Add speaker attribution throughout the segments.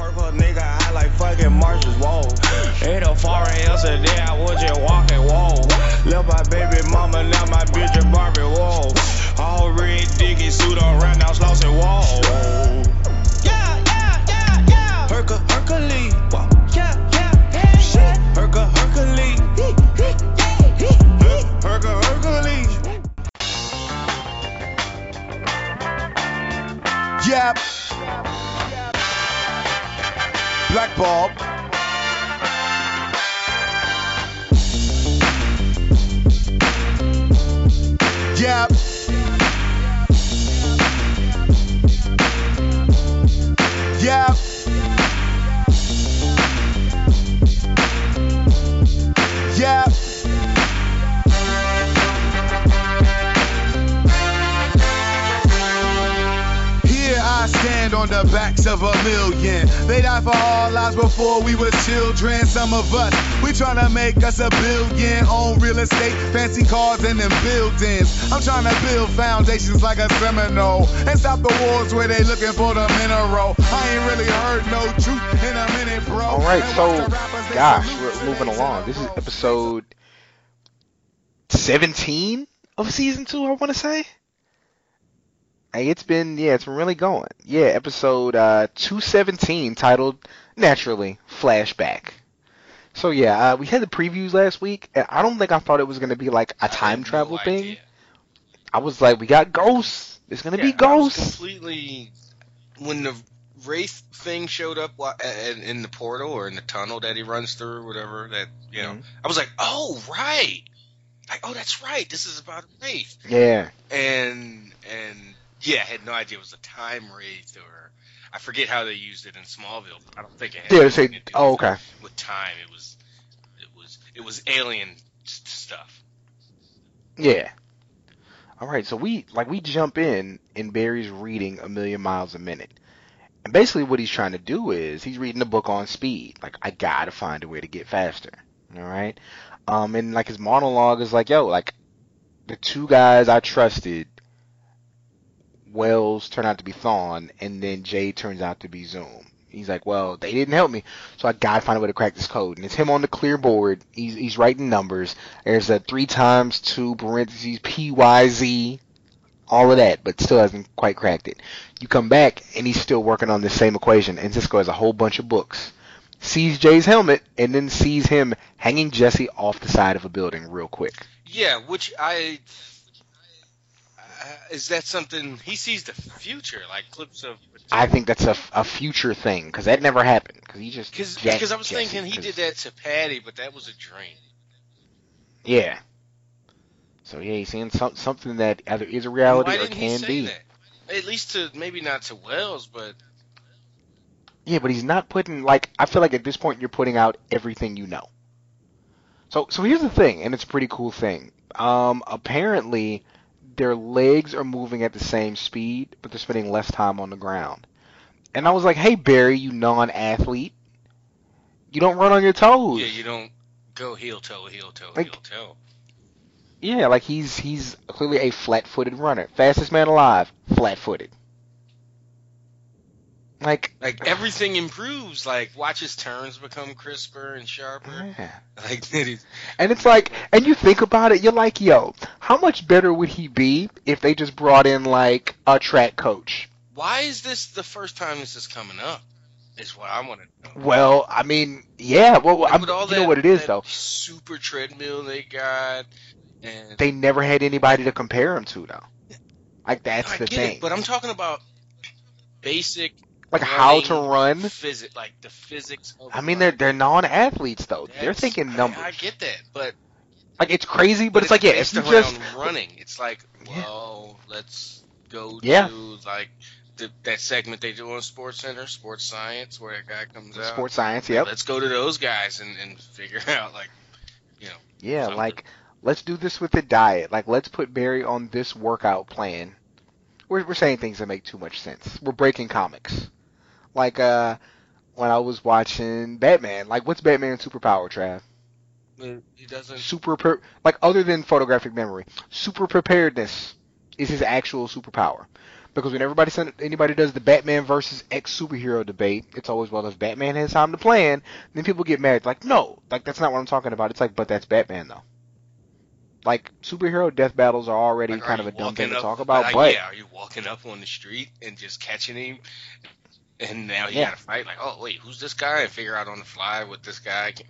Speaker 1: purple nigga, I like fucking marshes, whoa. In the foreign yesterday, I was just walking, whoa. Left my baby mama, now my bitch a Barbie, whoa. All red diggy suit on right now, Slauson, whoa.
Speaker 2: Black the backs of a million. They died for our lives before we were children. Some of us, we tryna make us a billion. Own real estate, fancy cars, and them buildings. I'm tryna build foundations like a Seminole. And stop the wars where they looking for the mineral. I ain't really heard no truth in a minute, bro.
Speaker 3: All right, so gosh, we're moving along. This is episode 17 of season 2, I want to say. It's been yeah, it's been really going. Yeah, episode uh 217 titled Naturally Flashback. So yeah, uh, we had the previews last week, and I don't think I thought it was gonna be like a time travel
Speaker 4: no
Speaker 3: thing. I was like, we got ghosts. It's gonna be
Speaker 4: Yeah, was
Speaker 3: ghosts.
Speaker 4: completely when the wraith thing showed up in the portal or in the tunnel that he runs through, whatever. That you know,
Speaker 3: Mhm.
Speaker 4: I was like, oh right, like oh that's right, this is about wraith,
Speaker 3: Yeah,
Speaker 4: and and yeah, I had no idea it was a time wraith or I forget how they used it in Smallville. I don't think it had
Speaker 3: yeah. They say,
Speaker 4: anything to do
Speaker 3: oh
Speaker 4: with-
Speaker 3: okay.
Speaker 4: with time. It was it was it was alien stuff.
Speaker 3: Yeah. All right, so we like we jump in and Barry's reading a million miles a minute. And basically what he's trying to do is he's reading a book on speed. Like I got to find a way to get faster. All right? Um and like his monologue is like, "Yo, like the two guys I trusted Wells turned out to be Thawne and then Jay turns out to be Zoom." He's like, "Well, they didn't help me, so I got to find a way to crack this code." And it's him on the clear board. He's he's writing numbers. There's a three times two parentheses PYZ, all of that, but still hasn't quite cracked it. You come back and he's still working on the same equation, and Cisco has a whole bunch of books. Sees Jay's helmet and then sees him hanging Jesse off the side of a building real quick.
Speaker 4: Yeah, which I is that something he sees the future, like clips of.
Speaker 3: I think that's a, a future thing because that never happened because he just
Speaker 4: because I was
Speaker 3: Jesse,
Speaker 4: thinking he
Speaker 3: 'cause-
Speaker 4: did that to Patty, but that was a dream.
Speaker 3: Yeah. So yeah, he's seeing some, something that either is a reality or can be.
Speaker 4: that? At least to maybe not to Wells, but
Speaker 3: Yeah, but he's not putting like I feel like at this point you're putting out everything you know. So so here's the thing, and it's a pretty cool thing. Um apparently their legs are moving at the same speed, but they're spending less time on the ground. And I was like, "Hey Barry, you non-athlete, you don't run on your toes."
Speaker 4: yeah, you don't go heel toe, heel toe,
Speaker 3: Like-
Speaker 4: heel toe.
Speaker 3: Yeah, like he's he's clearly a flat-footed runner, fastest man alive, flat-footed. Like
Speaker 4: Like everything improves. Like watch his turns become crisper and sharper.
Speaker 3: yeah.
Speaker 4: Like that is-
Speaker 3: And it's like, and you think about it, you're like, yo, how much better would he be if they just brought in like a track coach?
Speaker 4: why is this the first time this is coming up? Is what I want to know.
Speaker 3: Well, I mean, yeah, well,
Speaker 4: with
Speaker 3: you know what it is though.
Speaker 4: Super treadmill they got, and
Speaker 3: They never had anybody to compare him to though. Like that's
Speaker 4: I
Speaker 3: the thing.
Speaker 4: it, but I'm talking about basic
Speaker 3: like how to run.
Speaker 4: physics, like the physics. Of
Speaker 3: I mean, they're they're non-athletes though. they're thinking numbers.
Speaker 4: I, get that, but
Speaker 3: like it's crazy, but, it's, like yeah, if
Speaker 4: based
Speaker 3: you
Speaker 4: around
Speaker 3: just
Speaker 4: running, it's like
Speaker 3: Yeah.
Speaker 4: well, let's go
Speaker 3: Yeah.
Speaker 4: to like the, that segment they do on Sports Center, Sports Science, where that guy comes out.
Speaker 3: sports science, yep,
Speaker 4: Let's go to those guys and, and figure out like, you know,
Speaker 3: yeah,
Speaker 4: something.
Speaker 3: like let's do this with the diet. Like let's put Barry on this workout plan. We're we're saying things that make too much sense. We're breaking comics. Like uh when I was watching Batman, like what's Batman's superpower, Trav?
Speaker 4: he doesn't.
Speaker 3: Super per- like other than photographic memory, super preparedness is his actual superpower. Because when everybody send, anybody does the Batman versus X superhero debate, it's always well if Batman has time to plan, then people get mad. Like no, like that's not what I'm talking about. It's like, but that's Batman though. Like superhero death battles are already
Speaker 4: Like, are
Speaker 3: kind of a dumb thing to talk about,
Speaker 4: like,
Speaker 3: but
Speaker 4: yeah, are you walking up on the street and just catching him? And now you
Speaker 3: Yeah.
Speaker 4: gotta fight. Like, oh wait, who's this guy? And figure out on the fly what this guy. Can,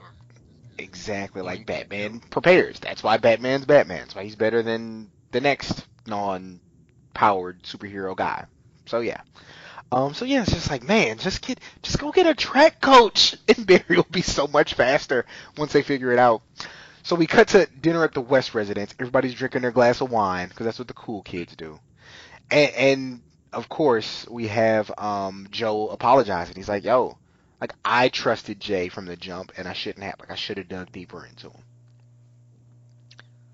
Speaker 3: exactly like. Batman prepares. That's why Batman's Batman. That's why he's better than the next non-powered superhero guy. So yeah. Um, so yeah, it's just like, man, just get, just go get a track coach, and Barry will be so much faster once they figure it out. So we cut to dinner at the West residence. Everybody's drinking their glass of wine because that's what the cool kids do. And, and of course, we have um, Joe apologizing. He's like, "Yo, like I trusted Jay from the jump, and I shouldn't have. Like I should have dug deeper into him."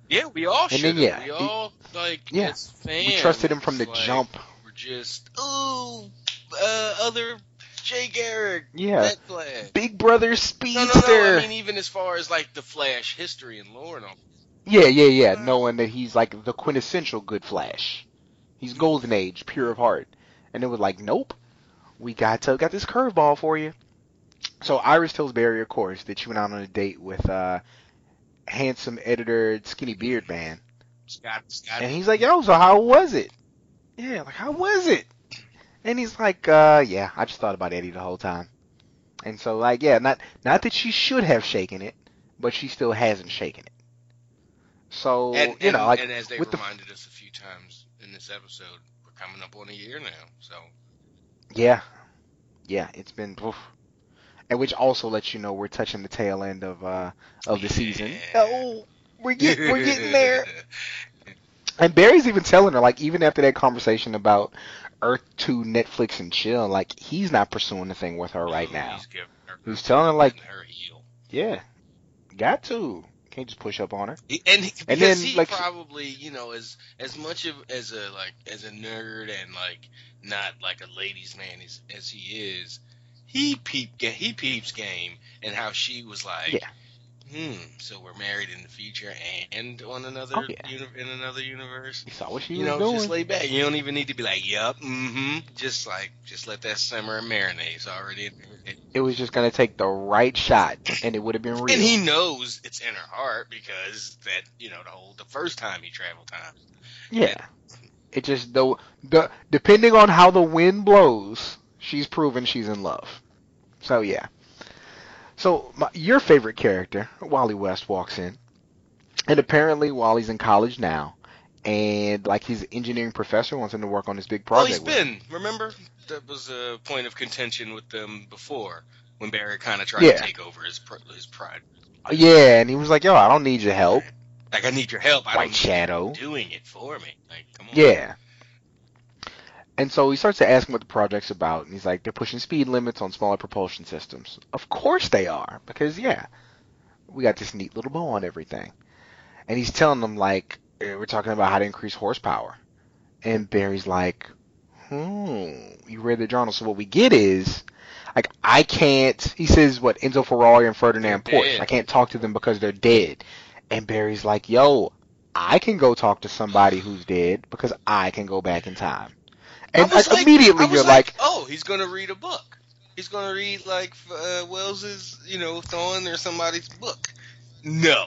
Speaker 4: yeah, we all should.
Speaker 3: yeah,
Speaker 4: we all like
Speaker 3: yeah,
Speaker 4: fans.
Speaker 3: We trusted him from the
Speaker 4: like,
Speaker 3: jump.
Speaker 4: We're just oh, uh, other Jay Garrick,
Speaker 3: Yeah. Big Brother
Speaker 4: No,
Speaker 3: Speedster.
Speaker 4: no, no. I mean, even as far as like the Flash history and lore and all.
Speaker 3: Yeah, yeah, yeah. Knowing that he's like the quintessential good Flash. He's Golden Age, pure of heart. And it was like, nope, we got to got this curveball for you. So Iris tells Barry, of course, that she went out on a date with uh handsome editor Skinny Beard Man.
Speaker 4: Scott, Scott.
Speaker 3: And he's like, yo, so how was it? Yeah, like how was it? And he's like, uh, yeah, I just thought about Eddie the whole time. And so like, yeah, not not that she should have shaken it, but she still hasn't shaken it. So
Speaker 4: and,
Speaker 3: you know,
Speaker 4: and-
Speaker 3: like
Speaker 4: and as they
Speaker 3: with the
Speaker 4: reminded us a few times in this episode, we're coming up on a year now. So
Speaker 3: Yeah, yeah, it's been, oof. and which also lets you know we're touching the tail end of uh of the season. Oh, we're getting we're getting there. And Barry's even telling her, like, even after that conversation about Earth Two, Netflix, and chill, like he's not pursuing the thing with her right now.
Speaker 4: He's her,
Speaker 3: He's telling her, like,
Speaker 4: her heal.
Speaker 3: yeah, got to, can't just push up on her.
Speaker 4: He, and
Speaker 3: And
Speaker 4: because
Speaker 3: then,
Speaker 4: he
Speaker 3: like-
Speaker 4: probably, you know, as as much of as a like as a nerd and like not like a ladies' man as as he is, he peep he peeps game and how she was like,
Speaker 3: Yeah.
Speaker 4: Hmm, so we're married in the future and on another
Speaker 3: Oh, yeah.
Speaker 4: uni- in another universe.
Speaker 3: He saw what she
Speaker 4: You
Speaker 3: was
Speaker 4: know,
Speaker 3: doing.
Speaker 4: just lay back. You don't even need to be like, "Yup, mm-hmm." Just like, just let that simmer and marinate. It's already in
Speaker 3: it was just gonna take the right shot, and it would have been real.
Speaker 4: And he knows it's in her heart because that, you know, the whole the first time he traveled time.
Speaker 3: Yeah. It just the the depending on how the wind blows, she's proven she's in love. So yeah. So my, your favorite character, Wally West, walks in, and apparently Wally's in college now, and like he's an engineering professor wants him to work on this big project.
Speaker 4: he's
Speaker 3: with him.
Speaker 4: been. Remember, that was a point of contention with them before when Barry kind of tried
Speaker 3: Yeah.
Speaker 4: to take over his his pride.
Speaker 3: Uh, yeah, and he was like, "Yo, I don't need your help,
Speaker 4: Like, I need your help. I
Speaker 3: White
Speaker 4: don't need
Speaker 3: Shadow."
Speaker 4: you doing it for me. Like, come on.
Speaker 3: Yeah. And so he starts to ask him what the project's about, and he's like, they're pushing speed limits on smaller propulsion systems. Of course they are, because yeah, we got this neat little bow on everything. And he's telling them like, eh, we're talking about how to increase horsepower. And Barry's like, hmm, you read the journal, so what we get is, like, I can't, he says, what, Enzo Ferrari and Ferdinand
Speaker 4: They're
Speaker 3: Porsche,
Speaker 4: dead.
Speaker 3: I can't talk to them because they're dead. And Barry's like, yo, I can go talk to somebody who's dead because I can go back in time. And like, immediately you're like,
Speaker 4: oh, he's gonna read a book. He's gonna read like uh, Wells's, you know, Thawne or somebody's book. No.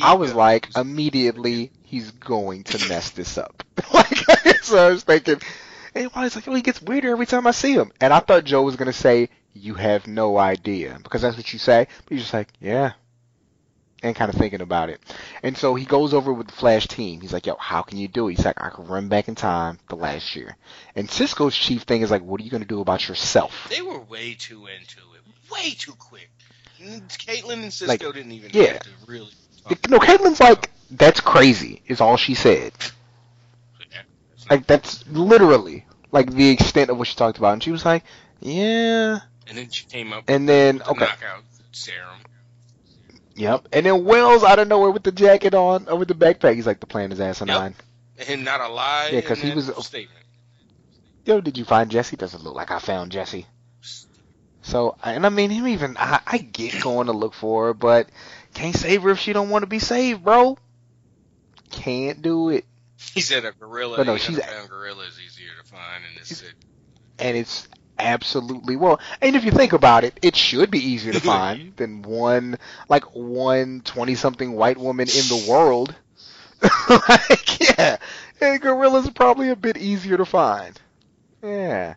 Speaker 3: I was like, immediately he's going to mess this up. like, so I was thinking, and Wally's like, oh, he gets weirder every time I see him. And I thought Joe was gonna say, you have no idea, because that's what you say. But he's just like, yeah, and kind of thinking about it. And so he goes over with the Flash team. He's like, yo, how can you do it? He's like, I can run back in time to last year. And Cisco's chief thing is like, what are you gonna do about yourself?
Speaker 4: they were way too into it, way too quick. Caitlin and Cisco
Speaker 3: Like,
Speaker 4: didn't even
Speaker 3: yeah.
Speaker 4: have to really. Talk.
Speaker 3: No, Caitlin's like, that's crazy, is all she said. Like that's literally like the extent of what she talked about, and she was like, "Yeah."
Speaker 4: And then she came up
Speaker 3: And then
Speaker 4: the
Speaker 3: okay,
Speaker 4: knockout serum.
Speaker 3: Yep. And then Wells out of nowhere with the jacket on, or with the backpack. He's like, "The plan is asinine."
Speaker 4: And not a lie.
Speaker 3: Yeah, 'cause
Speaker 4: in
Speaker 3: he was-
Speaker 4: statement.
Speaker 3: Yo, did you find Jesse? Doesn't look like I found Jesse. So, and I mean, him even I, I get going to look for her, but can't save her if she don't want to be saved, bro. Can't do it.
Speaker 4: He said a gorilla,
Speaker 3: But no, she's-
Speaker 4: pound gorilla is easier to find in this city.
Speaker 3: and it's absolutely well. And if you think about it, it should be easier to find than one like one twenty something white woman in the world. like yeah, and gorillas are probably a bit easier to find. Yeah.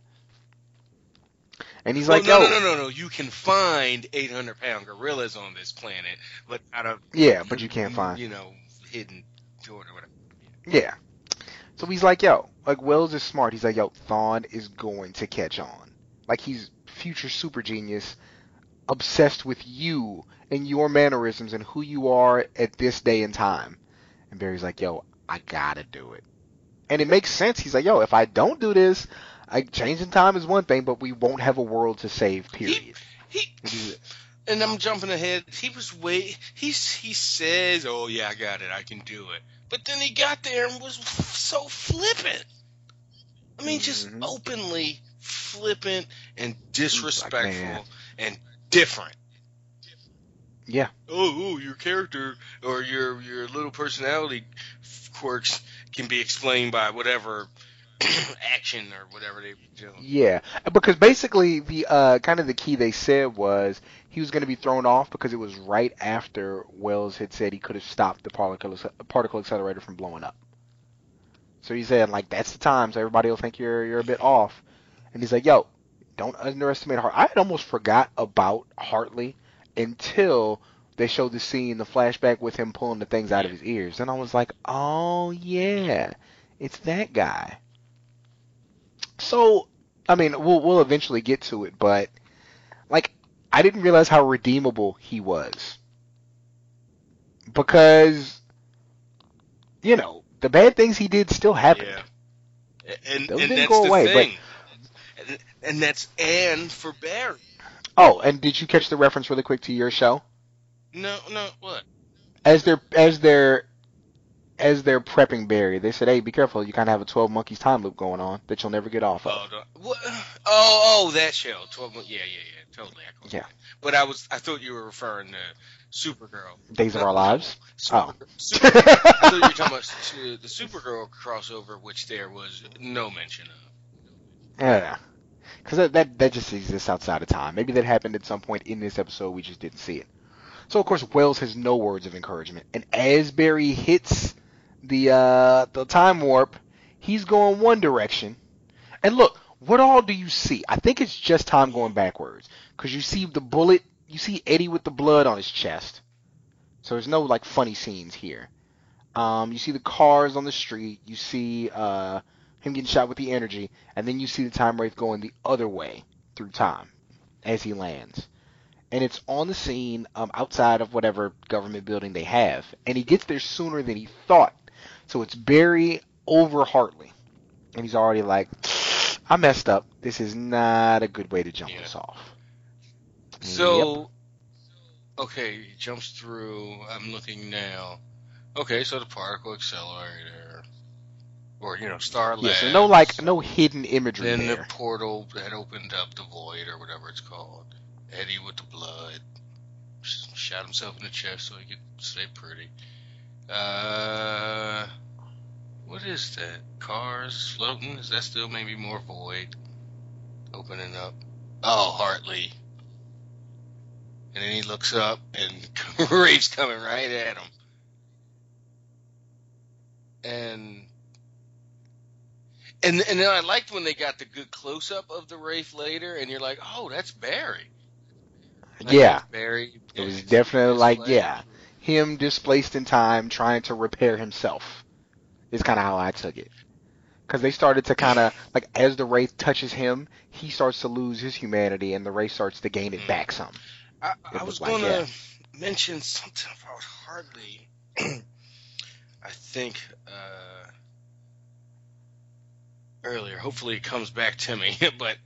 Speaker 3: And he's
Speaker 4: Well,
Speaker 3: like,
Speaker 4: no,
Speaker 3: yo,
Speaker 4: no, oh. no, no, no. You can find 800 pound gorillas on this planet, but out of
Speaker 3: yeah, but you can't find.
Speaker 4: you know hidden toward or whatever.
Speaker 3: Yeah. So he's like, yo, like Wells is smart. He's like, yo, Thawne is going to catch on. Like he's future super genius, obsessed with you and your mannerisms and who you are at this day and time. And Barry's like, yo, I gotta do it. And it makes sense. He's like, yo, if I don't do this, I changing time is one thing, but we won't have a world to save. Period.
Speaker 4: He
Speaker 3: And
Speaker 4: and I'm jumping ahead. He was way. He's he says, "Oh yeah, I got it. I can do it." But then he got there and was so flippant. I mean, just
Speaker 3: Mhm.
Speaker 4: openly flippant and disrespectful
Speaker 3: man.
Speaker 4: and different.
Speaker 3: Yeah.
Speaker 4: Oh, oh, your character or your your little personality quirks can be explained by whatever action or whatever they do.
Speaker 3: Yeah, because basically the uh, kind of the key they said was he was going to be thrown off because it was right after Wells had said he could have stopped the particle particle accelerator from blowing up. So he said like that's the time, so everybody will think you're you're a bit off. And he's like, "Yo, don't underestimate Hart." I had almost forgot about Hartley until they showed the scene, the flashback with him pulling the things out of his ears, and I was like, "Oh yeah, it's that guy." So, I mean, we'll we'll eventually get to it, but like, I didn't realize how redeemable he was because, you know, the bad things he did still happened.
Speaker 4: Yeah. And,
Speaker 3: Those
Speaker 4: and
Speaker 3: didn't
Speaker 4: that's
Speaker 3: go
Speaker 4: the
Speaker 3: away, but-
Speaker 4: thing. And, and that's and for Barry.
Speaker 3: Oh, and did you catch the reference really quick to your show?
Speaker 4: No, no, what?
Speaker 3: As they're as they're as they're prepping Barry, they said, "Hey, be careful! You kind of have a Twelve Monkeys time loop going on that you'll never get off of."
Speaker 4: Oh, what? oh, oh, that show. Twelve. Mo- Yeah, yeah, yeah. Totally. I
Speaker 3: Yeah.
Speaker 4: that. But I was, I thought you were referring to Supergirl.
Speaker 3: Days of Our Lives. Oh.
Speaker 4: Super, Super, I thought you were talking about the Supergirl crossover, which there was no mention of.
Speaker 3: Yeah. Because that, that, that just exists outside of time. Maybe that happened at some point in this episode, we just didn't see it. So, of course, Wells has no words of encouragement. And as Barry hits the, uh, the time warp, he's going one direction. And look, what all do you see? I think it's just time going backwards. Because you see the bullet, you see Eddie with the blood on his chest. So there's no, like, funny scenes here. Um, you see the cars on the street. You see, uh, him getting shot with the energy, and then you see the time wraith going the other way through time as he lands. And it's on the scene um, outside of whatever government building they have, and he gets there sooner than he thought. So it's Barry over Hartley, and he's already like, "I messed up. This is not a good way to jump
Speaker 4: Yeah.
Speaker 3: this off." Yep.
Speaker 4: So, okay, he jumps through. I'm looking now. Okay, so the particle accelerator, or you know, Star
Speaker 3: yeah, so no like no hidden imagery
Speaker 4: Then the portal had opened up the void, or whatever it's called. Eddie with the blood shot himself in the chest so he could stay pretty. Uh, what is that? Cars floating? Is that still maybe more void? Opening up. Oh, Hartley. And then he looks up, and Reeves coming right at him. And and and then I liked when they got the good close up of the Wraith later, and you're like, oh, that's Barry. Like,
Speaker 3: yeah,
Speaker 4: that's Barry.
Speaker 3: It was definitely like,
Speaker 4: like-
Speaker 3: yeah. Him displaced in time trying to repair himself is kind of how I took it. Because they started to kind of, like, as the Wraith touches him, he starts to lose his humanity and the Wraith starts to gain it back some.
Speaker 4: I, I was
Speaker 3: was like,
Speaker 4: going
Speaker 3: yeah.
Speaker 4: to mention something about Hartley. I think uh, earlier. Hopefully, it comes back to me. but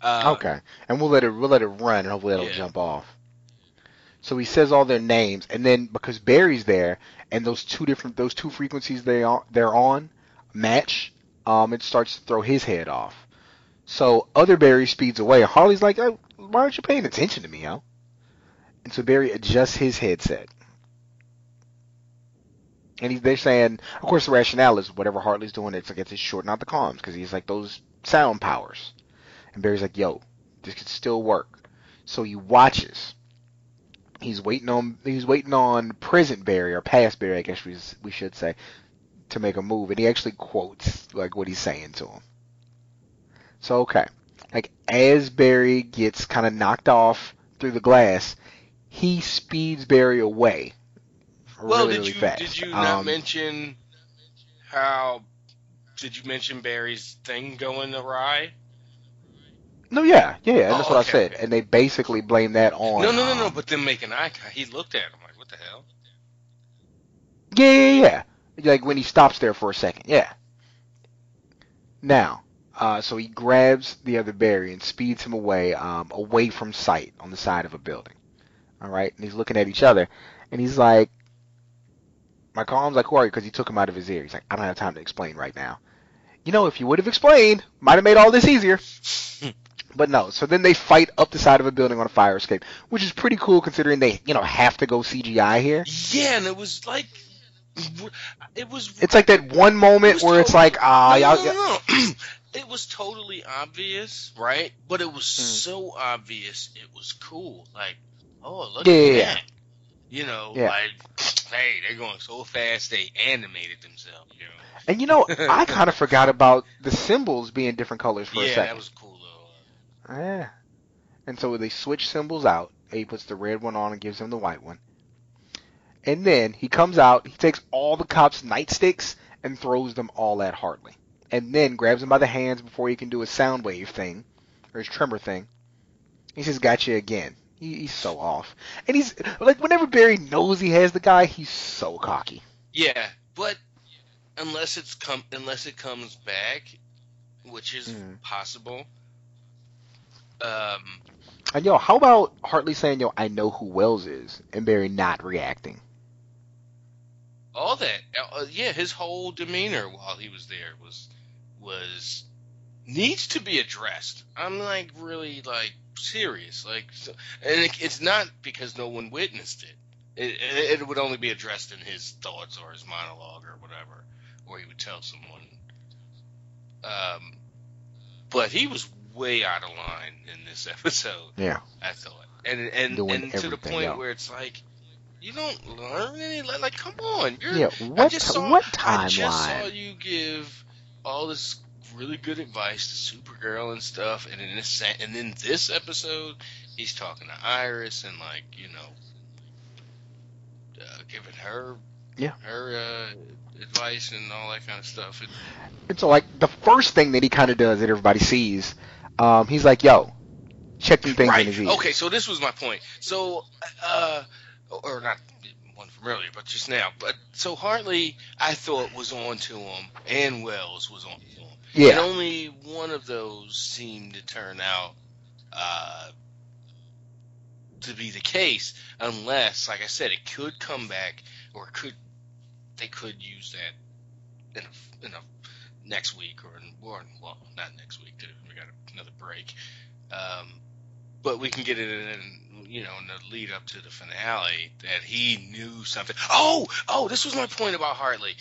Speaker 4: uh,
Speaker 3: okay. And we'll let it, we'll let it run and hopefully it'll
Speaker 4: Yeah.
Speaker 3: jump off. So he says all their names and then because Barry's there and those two different, those two frequencies they are, they're on match, um, it starts to throw his head off. So other Barry speeds away. Hartley's like, oh, why aren't you paying attention to me, yo? And so Barry adjusts his headset. And he's, they're saying, of course, the rationale is whatever Hartley's doing, it's like it's shorting out the comms because he's like those sound powers. And Barry's like, yo, this could still work. So he watches. He's waiting on he's waiting on present Barry or past Barry, I guess we we should say, to make a move, and he actually quotes like what he's saying to him. So okay, like as Barry gets kind of knocked off through the glass, he speeds Barry away.
Speaker 4: Well,
Speaker 3: really,
Speaker 4: did
Speaker 3: really
Speaker 4: you
Speaker 3: fast.
Speaker 4: did you not
Speaker 3: Um,
Speaker 4: mention how? Did you mention Barry's thing going awry?
Speaker 3: No, yeah, yeah, yeah, that's
Speaker 4: Oh,
Speaker 3: what I said,
Speaker 4: okay.
Speaker 3: and they basically blame that on.
Speaker 4: No, no, no, no.
Speaker 3: um,
Speaker 4: But then making eye contact, he looked at him like, "What the hell?"
Speaker 3: Yeah, yeah, yeah. Like when he stops there for a second. Yeah. Now, uh, so he grabs the other Barry and speeds him away, um, away from sight on the side of a building. All right, and he's looking at each other, and he's like, "My calm's like, who are you?" Because he took him out of his ear. He's like, "I don't have time to explain right now." You know, if you would have explained, might have made all this easier. But no, so then they fight up the side of a building on a fire escape, which is pretty cool considering they, you know, have to go CGI here.
Speaker 4: Yeah, and it was like, it was.
Speaker 3: It's like that one moment
Speaker 4: was
Speaker 3: where it's like, ah,
Speaker 4: no,
Speaker 3: y'all.
Speaker 4: no, no, it was totally obvious, right? But it was
Speaker 3: Hmm.
Speaker 4: so obvious, it was cool. Like, oh, look
Speaker 3: Yeah,
Speaker 4: at
Speaker 3: yeah, yeah.
Speaker 4: that. You know,
Speaker 3: Yeah.
Speaker 4: like, hey, they're going so fast they animated themselves. You know,
Speaker 3: And you know, I kind of forgot about the symbols being different colors for a
Speaker 4: yeah,
Speaker 3: second.
Speaker 4: that was cool though.
Speaker 3: Yeah. And so they switch symbols out. He puts the red one on and gives him the white one. And then he comes out, he takes all the cops' nightsticks and throws them all at Hartley. And then grabs him by the hands before he can do his sound wave thing, or his tremor thing. He says, Gotcha again. He, he's so off. And he's, like, whenever Barry knows he has the guy, he's so cocky.
Speaker 4: Yeah, but unless it's come unless it comes back, which is
Speaker 3: Mhm.
Speaker 4: possible. Um,
Speaker 3: And yo, how about Hartley saying, yo, I know who Wells is, and Barry not reacting?
Speaker 4: all that, uh, yeah, his whole demeanor while he was there was was needs to be addressed. I'm like really like serious, like, so, and it, it's not because no one witnessed it. It, it. it would only be addressed in his thoughts or his monologue or whatever, or he would tell someone. Um, but he was way out of line in this episode.
Speaker 3: Yeah.
Speaker 4: I thought, and and
Speaker 3: Doing
Speaker 4: and to the point
Speaker 3: yeah.
Speaker 4: where it's like, you don't learn any. Like, like, come on, you're.
Speaker 3: Yeah,
Speaker 4: I
Speaker 3: what
Speaker 4: just saw,
Speaker 3: what
Speaker 4: I just saw you give all this really good advice to Supergirl and stuff, and in this and then this episode, he's talking to Iris and like you know, uh, giving her
Speaker 3: Yeah.
Speaker 4: her uh, advice and all that kind of stuff. And,
Speaker 3: so, like, the first thing that he kind of does that everybody sees, um, he's like, yo, check them things
Speaker 4: right.
Speaker 3: in his ears.
Speaker 4: Okay, so this was my point. So, uh, or not one from earlier, but just now. But so Hartley, I thought was on to him, and Wells was on to him. And only one of those seemed to turn out uh, to be the case, unless, like I said, it could come back, or could they could use that in a, in a next week or, in, or well, not next week. We got another break, um, but we can get it in, you know, in the lead up to the finale that he knew something. Oh, oh, this was my point about Hartley.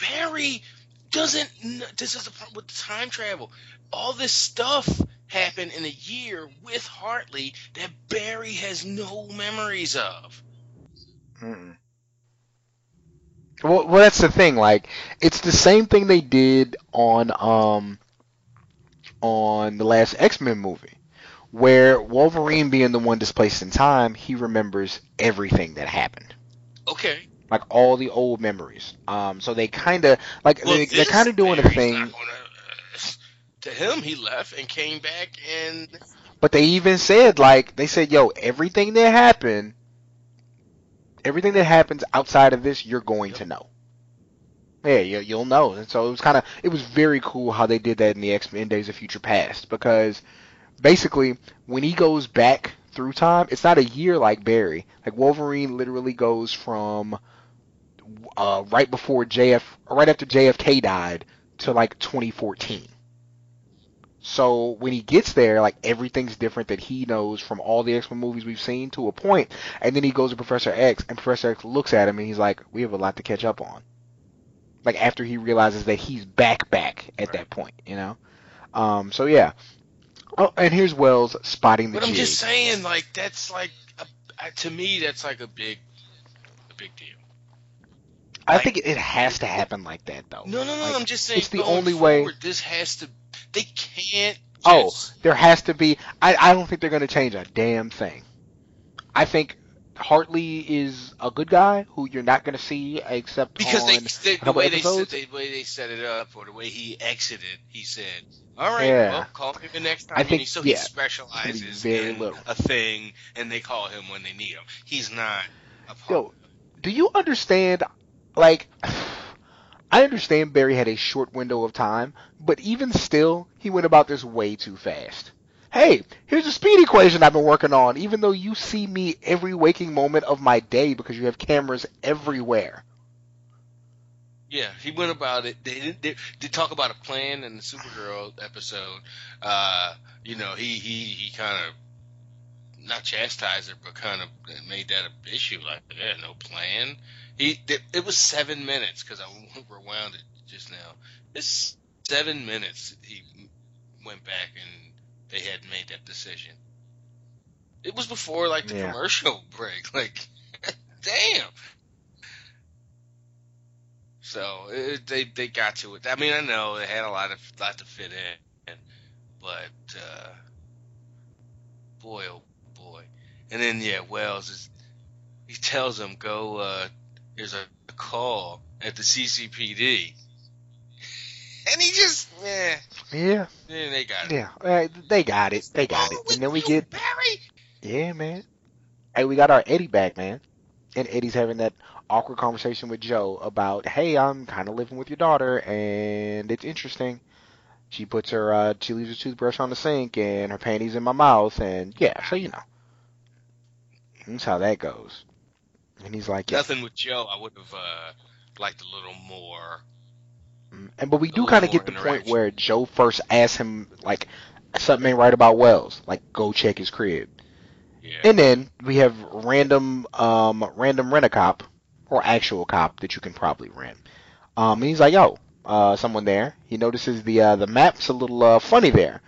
Speaker 4: Barry doesn't. This is the problem with the time travel. All this stuff happened in a year with Hartley that Barry has no memories of.
Speaker 3: Mm-mm. Well, well, that's the thing. Like, it's the same thing they did on um on the last X Men movie, where Wolverine being the one displaced in time, he remembers everything that happened,
Speaker 4: Okay.
Speaker 3: like all the old memories. Um, so they kind of like
Speaker 4: Well,
Speaker 3: they, they're kind of doing a thing.
Speaker 4: gonna- to him, he left and came back, and
Speaker 3: But they even said like they said, yo, everything that happened, everything that happens outside of this, you're going to know. Yeah, you, you'll know. And so it was kind of it was very cool how they did that in the X Men Days of Future Past because basically when he goes back through time, it's not a year like Barry. Like Wolverine literally goes from uh, right before JF, right after JFK died, to like 2014. So when he gets there, like everything's different that he knows from all the X Men movies we've seen to a point, and then he goes to Professor X, and Professor X looks at him and he's like, "We have a lot to catch up on." Like after he realizes that he's back back at that point, you know. Um, so yeah. Oh, and here's Wells spotting the
Speaker 4: But I'm
Speaker 3: jig.
Speaker 4: just saying, like that's like a, to me, that's like a big, a big deal.
Speaker 3: I
Speaker 4: like-
Speaker 3: think it has to happen like that though.
Speaker 4: No, no, no.
Speaker 3: Like,
Speaker 4: I'm just saying.
Speaker 3: it's the only way-
Speaker 4: forward, This has to. They can't.
Speaker 3: Oh, there has to be. I, I don't think they're going to change a damn thing. I think Hartley is a good guy who you're not going to see except
Speaker 4: because
Speaker 3: on
Speaker 4: they, they the way they, set, the way they set it up or the way he exited, he said, "All right,
Speaker 3: Yeah.
Speaker 4: well, call me the next time."
Speaker 3: I think-
Speaker 4: need-" so
Speaker 3: yeah,
Speaker 4: he specializes in
Speaker 3: little.
Speaker 4: a thing, and they call him when they need him. He's not a part.
Speaker 3: Yo, do you understand? Like, I understand Barry had a short window of time, but even still, he went about this way too fast. Hey, here's a speed equation I've been working on, even though you see me every waking moment of my day because you have cameras everywhere.
Speaker 4: Yeah, he went about it. They they, they talk about a plan in the Supergirl episode. Uh, you know, he he he kind of not chastised her, but kind of made that a issue. Like, yeah, no plan. He it, it was seven minutes because I rewound it just now. It's seven minutes. He went back and they had made that decision. It was before like the
Speaker 3: Yeah.
Speaker 4: commercial break. Like, damn. So it, they they got to it. I mean, I know they had a lot of lot to fit in, but uh, boy, oh boy. And then yeah, Wells is he tells him go. Uh, there's a, a call at the CCPD, and he just yeah.
Speaker 3: Yeah,
Speaker 4: Then they got it.
Speaker 3: yeah, they got it, they got it, and then we get
Speaker 4: Barry.
Speaker 3: Yeah, man. Hey, we got our Eddie back, man. And Eddie's having that awkward conversation with Joe about, hey, I'm kind of living with your daughter, and it's interesting. She puts her, uh, she leaves her toothbrush on the sink, and her panties in my mouth, and yeah, so you know. That's how that goes. And he's like, yeah.
Speaker 4: Nothing with Joe. I would have uh, liked a little more.
Speaker 3: And but we do kind of get the point where Joe first asks him like something ain't right about Wells, like go check his crib.
Speaker 4: Yeah.
Speaker 3: And then we have random um random rent a cop or actual cop that you can probably rent. Um and he's like, yo, uh someone there. He notices the uh the map's a little uh funny there.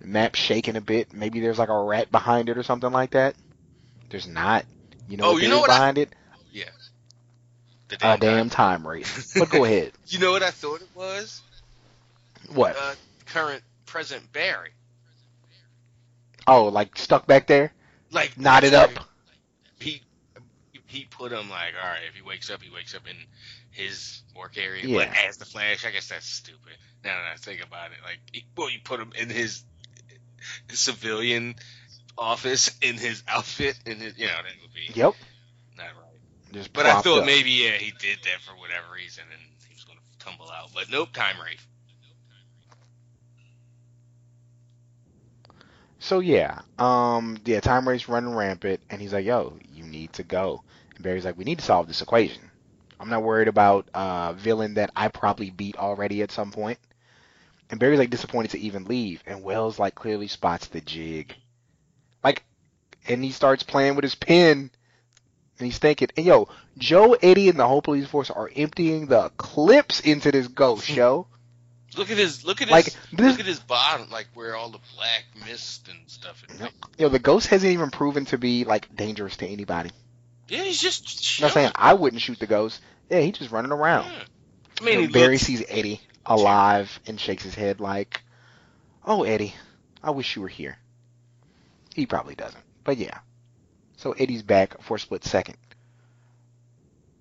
Speaker 3: The map's shaking a bit. Maybe there's like a rat behind it or something like that. There's not. You know
Speaker 4: Oh, you know what I-
Speaker 3: behind it?
Speaker 4: The
Speaker 3: A
Speaker 4: damn
Speaker 3: damn
Speaker 4: time.
Speaker 3: time wraith. But go ahead.
Speaker 4: You know what I thought it was?
Speaker 3: What?
Speaker 4: Uh, current present Barry.
Speaker 3: Oh, like stuck back there?
Speaker 4: Like
Speaker 3: Knotted up?
Speaker 4: He he put him like, all right, if he wakes up, he wakes up in his work area.
Speaker 3: Yeah.
Speaker 4: But as the Flash, I guess that's stupid. Now that I think about it, like, he- well, you put him in his, his civilian office in his outfit, in his, you know, that would be
Speaker 3: Yep. Just
Speaker 4: But I thought
Speaker 3: up.
Speaker 4: maybe yeah, he did that for whatever reason, and he was going to tumble out. But nope, time wraith.
Speaker 3: So yeah, um, yeah, time wraith running rampant, and he's like, "Yo, you need to go." And Barry's like, "We need to solve this equation. I'm not worried about uh villain that I probably beat already at some point." And Barry's like disappointed to even leave, and Wells like clearly spots the jig, like, and he starts playing with his pen, and he's thinking, "And yo, Joe, Eddie, and the whole police force are emptying the clips into this ghost, hmm. yo."
Speaker 4: Look at his look at
Speaker 3: Like,
Speaker 4: his
Speaker 3: this-
Speaker 4: look at his bottom, like where all the black mist and stuff. Is.
Speaker 3: Yo, the ghost hasn't even proven to be like dangerous to anybody.
Speaker 4: Yeah, he's just.
Speaker 3: I'm not saying. I wouldn't shoot the ghost. Yeah, he's just running around.
Speaker 4: Yeah. I mean,
Speaker 3: Barry
Speaker 4: looks,
Speaker 3: sees Eddie alive and shakes his head like, "Oh, Eddie, I wish you were here." He probably doesn't, but yeah. So Eddie's back for a split second.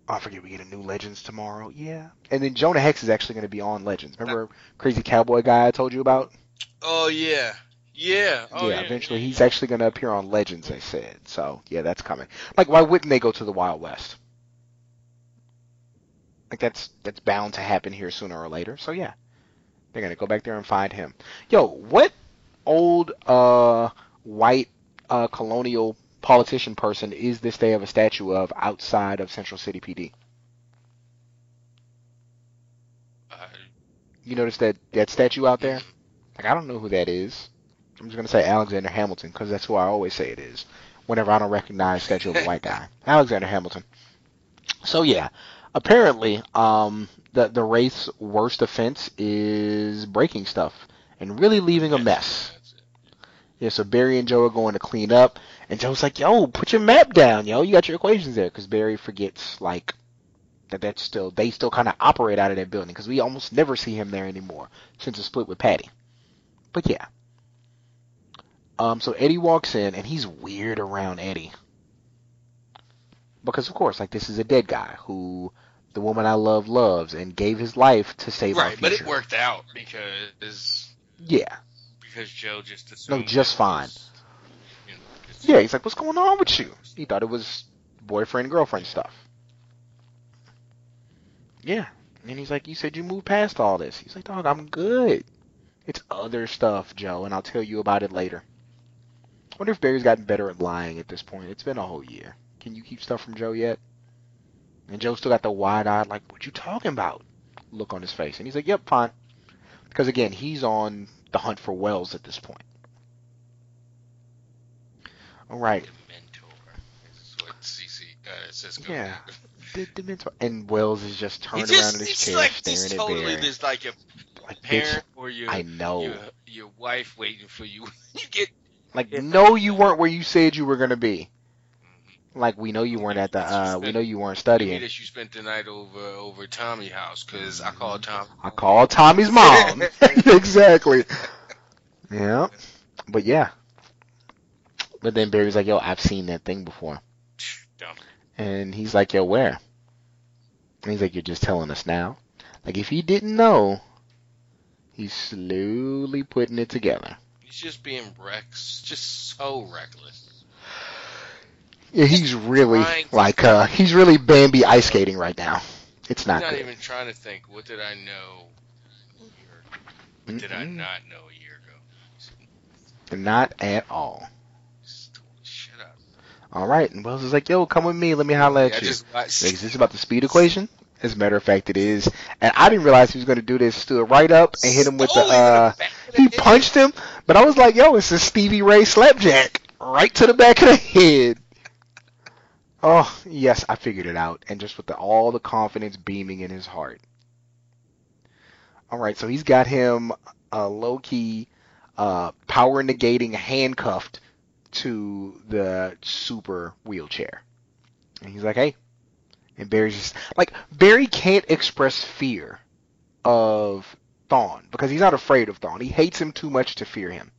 Speaker 3: Oh, I forget we get a new Legends tomorrow. Yeah, and then Jonah Hex is actually going to be on Legends. Remember crazy cowboy guy I told you about?
Speaker 4: Oh yeah, yeah. Oh,
Speaker 3: yeah,
Speaker 4: yeah,
Speaker 3: eventually he's actually going to appear on Legends. I said so. Yeah, that's coming. Like, why wouldn't they go to the Wild West? Like that's that's bound to happen here sooner or later. So yeah, they're gonna go back there and find him. Yo, what old uh white uh colonial politician person is this they have a statue of outside of Central City PD?
Speaker 4: Uh,
Speaker 3: You notice that that statue out there? Like I don't know who that is. I'm just gonna say Alexander Hamilton because that's who I always say it is. Whenever I don't recognize statue of a white guy, Alexander Hamilton. So yeah, apparently, um, the the Wraith's worst offense is breaking stuff and really leaving a mess. Yeah, so Barry and Joe are going to clean up, and Joe's like, "Yo, put your map down, yo. You got your equations there." Because Barry forgets like that that's still they still kind of operate out of that building because we almost never see him there anymore since the split with Patty. But yeah. Um, so Eddie walks in and he's weird around Eddie because of course, like this is a dead guy who the woman I love loves and gave his life to save our
Speaker 4: Right, but it worked out because
Speaker 3: Yeah,
Speaker 4: because Joe just assumed
Speaker 3: just fine.
Speaker 4: was, you know, just-
Speaker 3: yeah. He's like, "What's going on with you?" He thought it was boyfriend girlfriend stuff. Yeah, and he's like, "You said you moved past all this." He's like, "Dog, I'm good. It's other stuff, Joe, and I'll tell you about it later." I wonder if Barry's gotten better at lying at this point. It's been a whole year. Can you keep stuff from Joe yet? And Joe still got the wide-eyed, like, "What you talking about?" look on his face, and he's like, "Yep, fine." Because again, he's on the hunt for Wells at this point. All right,
Speaker 4: The mentor. Is what CC uh.
Speaker 3: Yeah. the, the mentor, and Wells is just turned
Speaker 4: just,
Speaker 3: around in his chair,
Speaker 4: like
Speaker 3: staring at
Speaker 4: totally
Speaker 3: Barry.
Speaker 4: like a
Speaker 3: like, bitch,
Speaker 4: parent or your
Speaker 3: I know.
Speaker 4: your, your wife waiting for you. you get
Speaker 3: Like, no, you weren't where you said you were gonna be. Like, we know you weren't at the. uh We know you weren't studying.
Speaker 4: that you spent the night over over Tommy house because I called Tom.
Speaker 3: I called Tommy's mom. exactly. Yeah. But yeah. But then Barry's like, "Yo, I've seen that thing before,"
Speaker 4: Dumb.
Speaker 3: and he's like, "Yo, where?" And he's like, "You're just telling us now." Like, if he didn't know, he's slowly putting it together.
Speaker 4: He's just being Rex, just so reckless.
Speaker 3: Yeah, he's really like uh he's really Bambi ice skating right now. It's not
Speaker 4: He's not
Speaker 3: good.
Speaker 4: even trying to think. What did I know? a year ago? What did I
Speaker 3: Mm-mm.
Speaker 4: not know a year ago?
Speaker 3: Not at all.
Speaker 4: Shut up.
Speaker 3: All right, and Wells is like, "Yo, come with me. Let me holler at
Speaker 4: I
Speaker 3: you."
Speaker 4: just.
Speaker 3: Like, is this about the speed equation? As a matter of fact, it is. And I didn't realize he was going to do this. Stood right up and hit him with the.
Speaker 4: Stole him in the
Speaker 3: uh
Speaker 4: the
Speaker 3: He punched him, but I was like, "Yo, it's a Stevie Ray slapjack right to the back of the head." Oh yes, I figured it out, and just with the, all the confidence beaming in his heart. All right, so he's got him uh, low key, uh, power negating handcuffed to the super wheelchair, and he's like, "Hey," and Barry's just like Barry can't express fear of Thawne because he's not afraid of Thawne. He hates him too much to fear him.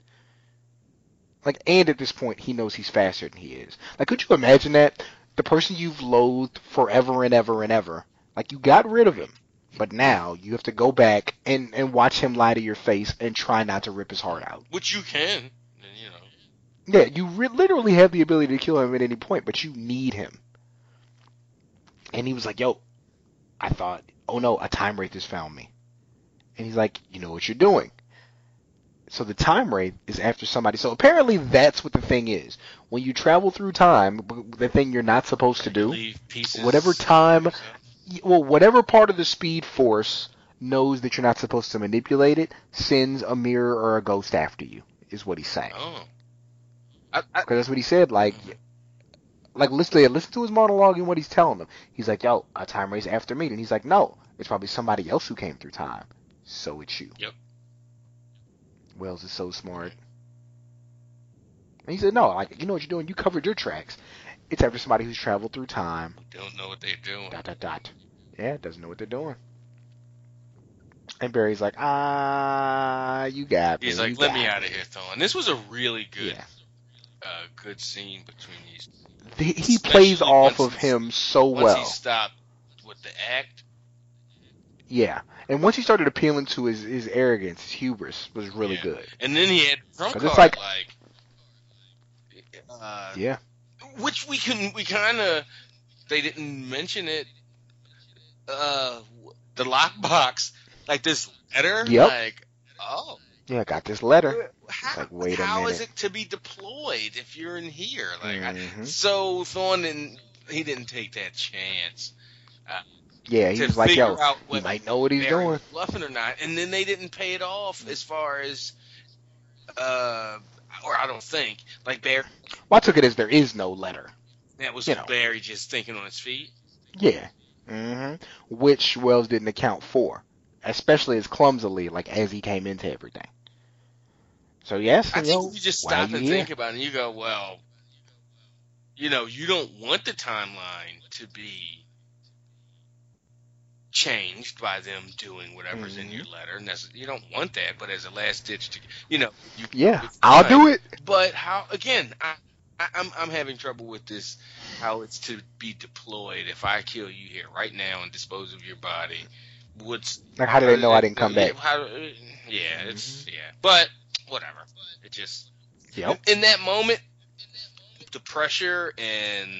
Speaker 3: Like, and at this point, he knows he's faster than he is. Like, could you imagine that? The person you've loathed forever and ever and ever, like, you got rid of him, but now you have to go back and, and watch him lie to your face and try not to rip his heart out.
Speaker 4: Which you can, you know.
Speaker 3: Yeah, you re- literally have the ability to kill him at any point, but you need him. And he was like, yo, I thought, oh no, a time wraith has found me. And he's like, you know what you're doing. So the time wraith is after somebody. So apparently that's what the thing is. When you travel through time, the thing you're not supposed to do, whatever time- well, whatever part of the speed force knows that you're not supposed to manipulate it, sends a mirror or a ghost after you, is what he's saying.
Speaker 4: Oh. I, I,
Speaker 3: Because that's what he said. Like, like listen, to- listen to his monologue and what he's telling them. He's like, "Yo, a time wraith after me," and he's like, "No, it's probably somebody else who came through time. So it's you."
Speaker 4: Yep.
Speaker 3: Wells is so smart. And he said, "No, like you know what you're doing. You covered your tracks. It's after somebody who's traveled through time.
Speaker 4: don't know what they're doing.
Speaker 3: Dot dot dot. Yeah, doesn't know what they're doing." And Barry's like, "Ah, you got me.
Speaker 4: He's like, let me out of here, Thawne. This was a really good,
Speaker 3: Yeah.
Speaker 4: uh, good scene between these.
Speaker 3: He, he plays off of him so
Speaker 4: Once
Speaker 3: well.
Speaker 4: he stopped with the act,
Speaker 3: Yeah, and once he started appealing to his, his arrogance, his hubris was really
Speaker 4: Yeah.
Speaker 3: good.
Speaker 4: and then he had trump card
Speaker 3: it's like-
Speaker 4: like, uh,
Speaker 3: Yeah,
Speaker 4: which we can we kind of they didn't mention it. Uh, the lockbox, like this letter,
Speaker 3: Yep.
Speaker 4: like oh,
Speaker 3: yeah, got this letter.
Speaker 4: how,
Speaker 3: like, wait a minute.
Speaker 4: how is it to be deployed if you're in here? Like, I-
Speaker 3: Mhm.
Speaker 4: so Thawne didn't he didn't take that chance.
Speaker 3: Yeah, he was like, yo, he might know what he's
Speaker 4: Barry
Speaker 3: doing.
Speaker 4: bluffing or not, and then they didn't pay it off as far as, uh, or I don't think like Barry.
Speaker 3: Well, I took it as there is no letter.
Speaker 4: That was
Speaker 3: You know.
Speaker 4: Barry just thinking on his feet.
Speaker 3: Yeah, mm-hmm. which Wells didn't account for, especially as clumsily, like as he came into everything. So yes,
Speaker 4: I think you just stop and
Speaker 3: here?
Speaker 4: think about it, and you go, well, you know, you don't want the timeline to be changed by them doing whatever's in
Speaker 3: Mhm.
Speaker 4: your letter. And that's, you don't want that, but as a last ditch, to, you know, you,
Speaker 3: Yeah, I'll do it.
Speaker 4: But how? Again, I, I, I'm I'm having trouble with this. How it's to be deployed. If I kill you here right now and dispose of your body, what's
Speaker 3: Like, how do they know I didn't come back?
Speaker 4: How, yeah, it's yeah, but whatever. It just
Speaker 3: Yep.
Speaker 4: in that moment, the pressure and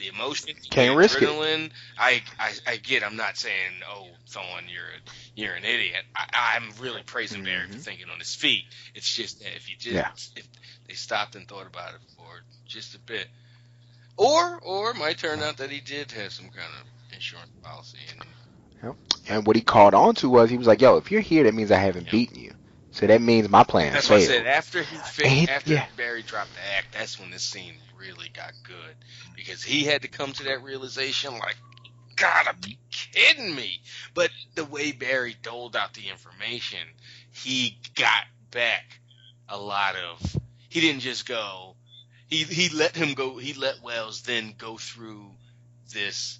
Speaker 4: the emotion,
Speaker 3: Can't
Speaker 4: the
Speaker 3: risk it.
Speaker 4: adrenaline. I, I I get. I'm not saying, oh, Thawne, you're you're an idiot. I, I'm really praising Barry for
Speaker 3: mm-hmm.
Speaker 4: thinking on his feet. It's just that if you just
Speaker 3: Yeah.
Speaker 4: if they stopped and thought about it for just a bit, or or it might turn out that he did have some kind of insurance policy and
Speaker 3: And what he called on to was he was like, "Yo, if you're here, that means I haven't
Speaker 4: Yeah.
Speaker 3: beaten you. So that means my plan
Speaker 4: That's what I said. After he fi-
Speaker 3: And
Speaker 4: after
Speaker 3: yeah.
Speaker 4: Barry dropped the act, that's when this scene really got good because he had to come to that realization. Like, gotta be kidding me! But the way Barry doled out the information, he got back a lot of. He didn't just go. He he let him go. He let Wells then go through this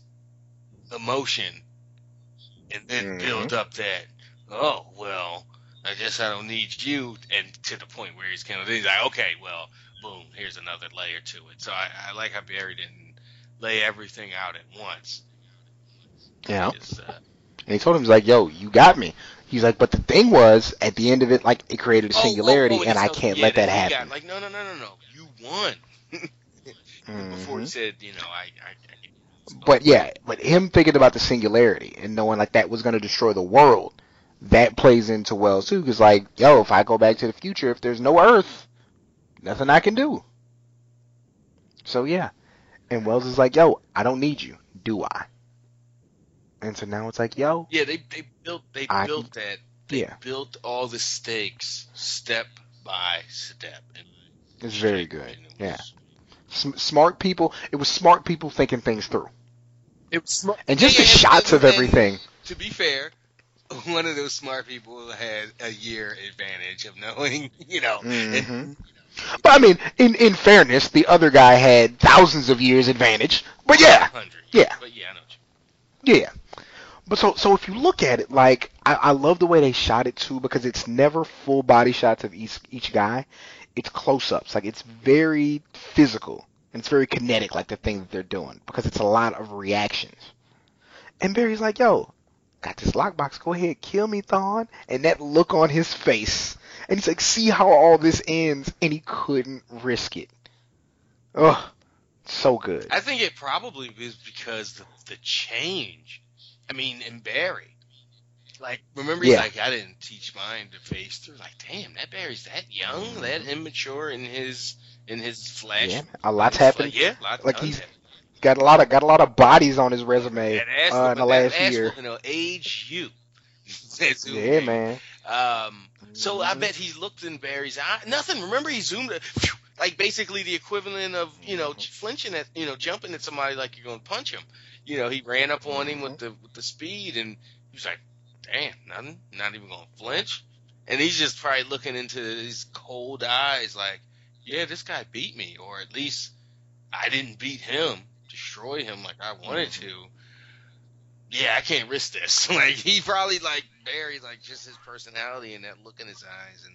Speaker 4: emotion, and then
Speaker 3: Mhm.
Speaker 4: build up that. Oh well, I guess I don't need you, and to the point where he's kind of he's like, okay, well, boom, here's another layer to it. So I, I like how Barry didn't lay everything out at once.
Speaker 3: Yeah.
Speaker 4: Just, uh,
Speaker 3: And he told him, he's like, yo, you got me. He's like, but the thing was, at the end of it, like, it created a
Speaker 4: oh, oh,
Speaker 3: singularity,
Speaker 4: oh,
Speaker 3: and I can't
Speaker 4: yeah,
Speaker 3: let that happen.
Speaker 4: Got, like, no, no, no, no, no, you won. Before he
Speaker 3: Mhm.
Speaker 4: said, you know, I, I, I
Speaker 3: But yeah, but him thinking about the singularity and knowing like that was going to destroy the world, that plays into Wells too. Because like, yo, if I go back to the future, if there's no Earth, nothing I can do. So yeah, and Wells is like, yo, I don't need you, do I? And so now it's like, yo,
Speaker 4: yeah, they they built they
Speaker 3: I-
Speaker 4: built that they
Speaker 3: yeah,
Speaker 4: built all the stakes step by step. And
Speaker 3: it's very good.
Speaker 4: it
Speaker 3: Yeah, S- smart people. It was smart people thinking things through,
Speaker 4: It was smart.
Speaker 3: and just
Speaker 4: Yeah,
Speaker 3: the shots of everything.
Speaker 4: to be fair, one of those smart people had a year advantage of knowing, you know. and-
Speaker 3: hmm But I mean, in in fairness, the other guy had thousands of years advantage. But yeah, Yeah.
Speaker 4: But yeah, I know. what you-
Speaker 3: yeah. But so so if you look at it, like I, I love the way they shot it too because it's never full body shots of each each guy. It's close ups. Like it's very physical and it's very kinetic, like the thing that they're doing because it's a lot of reactions. And Barry's like, "Yo, got this lockbox. Go ahead, kill me, Thawne." And that look on his face, and he's like, "See how all this ends," and he couldn't risk it. Ugh, so good.
Speaker 4: I think it probably was because the the change. I mean, in Barry, like remember he's
Speaker 3: Yeah.
Speaker 4: like, I didn't teach mine to face through. Like, damn, that Barry's that young, that immature in his in his flesh.
Speaker 3: Yeah, a lot's happened.
Speaker 4: Yeah, lot,
Speaker 3: Like, he's
Speaker 4: happened.
Speaker 3: Got a lot of got a lot of bodies on his resume
Speaker 4: ass
Speaker 3: uh, in the last
Speaker 4: ass
Speaker 3: year.
Speaker 4: whooping will age you.
Speaker 3: Yeah, man.
Speaker 4: Um, so I bet he looked in Barry's eye. Nothing. Remember, he zoomed like basically the equivalent of you know
Speaker 3: Mhm.
Speaker 4: flinching at you know jumping at somebody like you're going to punch him. You know, he ran up on him with the with the speed, and he was like, "Damn, nothing. Not even going to flinch." And he's just probably looking into his cold eyes, like, "Yeah, this guy beat me, or at least I didn't beat him, destroy him like I wanted
Speaker 3: Mhm.
Speaker 4: to." yeah, I can't risk this. like he probably like Barry, like just his personality and that look in his eyes, and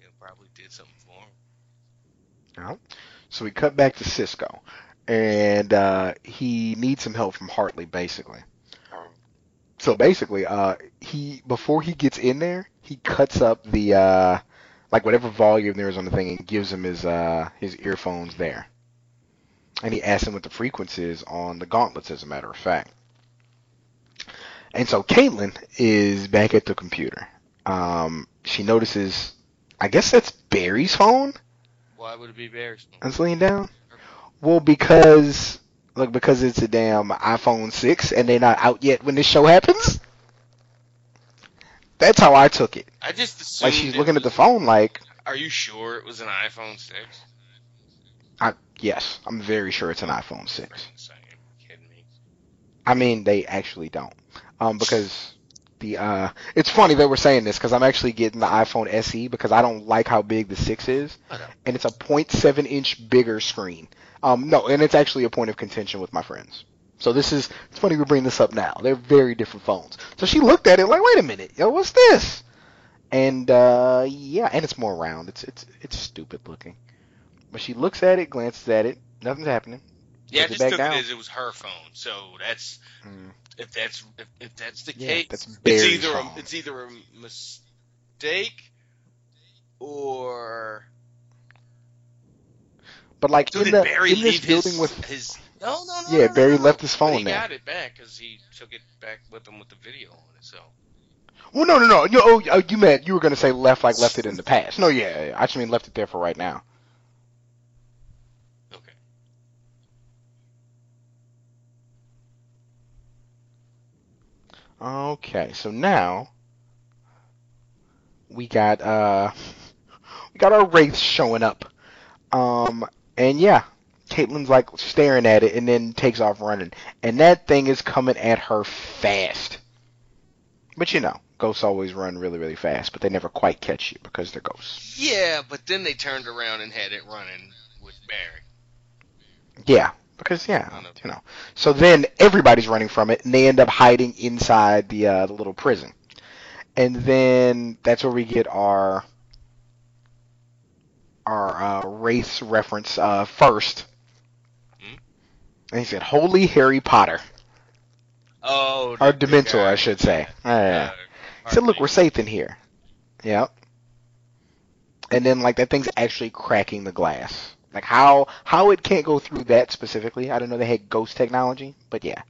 Speaker 4: you know, probably did something for him.
Speaker 3: So we cut back to Cisco, and uh, he needs some help from Hartley, basically. So basically, uh, he before he gets in there, he cuts up the uh, like whatever volume there is on the thing and gives him his uh, his earphones there, and he asks him what the frequency is on the gauntlets. As a matter of fact, and so Caitlin is back at the computer. Um, she notices, I guess that's Barry's phone.
Speaker 4: Why would it be Barry's?
Speaker 3: That's laying down. Well, because look, because it's a damn iPhone six and they're not out yet when this show happens. That's how I took it.
Speaker 4: I just assumed
Speaker 3: Like she's looking at the phone, like,
Speaker 4: Are you sure it was an iPhone six?
Speaker 3: I yes, I'm very sure it's an iPhone six.
Speaker 4: Freaking saying, kidding me?
Speaker 3: I mean, they actually don't. Um, because the uh, it's funny that we're saying this because I'm actually getting the iPhone SE because I don't like how big the six is, and it's a 0.7 inch bigger screen. Um, no, and it's actually a point of contention with my friends. So this is it's funny we bring this up now. They're very different phones. So she looked at it like, wait a minute, yo, what's this? And uh, yeah, and it's more round. It's it's it's stupid looking. But she looks at it, glances at it, nothing's happening.
Speaker 4: Yeah, I just took
Speaker 3: down.
Speaker 4: it as it was her phone. So that's
Speaker 3: Mm.
Speaker 4: If that's if, if that's the
Speaker 3: Yeah,
Speaker 4: case,
Speaker 3: that's
Speaker 5: It's either a, it's either a mistake or
Speaker 3: But like
Speaker 4: so
Speaker 3: in, the,
Speaker 4: Barry
Speaker 3: in this building
Speaker 4: his,
Speaker 3: with
Speaker 4: his? No, no, no.
Speaker 3: Yeah,
Speaker 4: no, no,
Speaker 3: Barry
Speaker 4: no.
Speaker 3: left his
Speaker 4: But
Speaker 3: phone
Speaker 4: he
Speaker 3: there.
Speaker 4: got it back because he took it back with him with the video on it. So
Speaker 3: Well, no, no, no. You, oh, oh, you meant you were gonna say left like left it in the past. No, yeah, yeah, I just mean left it there for right now.
Speaker 4: okay.
Speaker 3: Okay, so now we got uh we got our wraiths showing up. Um, and yeah, Caitlin's like staring at it and then takes off running, and that thing is coming at her fast. But you know, ghosts always run really, really fast, but they never quite catch you because they're ghosts.
Speaker 4: Yeah, but then they turned around and had it running with Barry.
Speaker 3: Yeah, because yeah, you know. So then everybody's running from it, and they end up hiding inside the uh, the little prison. And then that's where we get our our uh, race reference uh, first.
Speaker 4: Hmm?
Speaker 3: And he said, "Holy Harry Potter,"
Speaker 4: Oh,
Speaker 3: or Dementor,
Speaker 4: guy.
Speaker 3: I should say. Yeah.
Speaker 4: Uh,
Speaker 3: He said, "Look, we're safe in here." Yep. And then like that thing's actually cracking the glass. Like how how it can't go through that specifically? I don't know they had ghost technology, but yeah.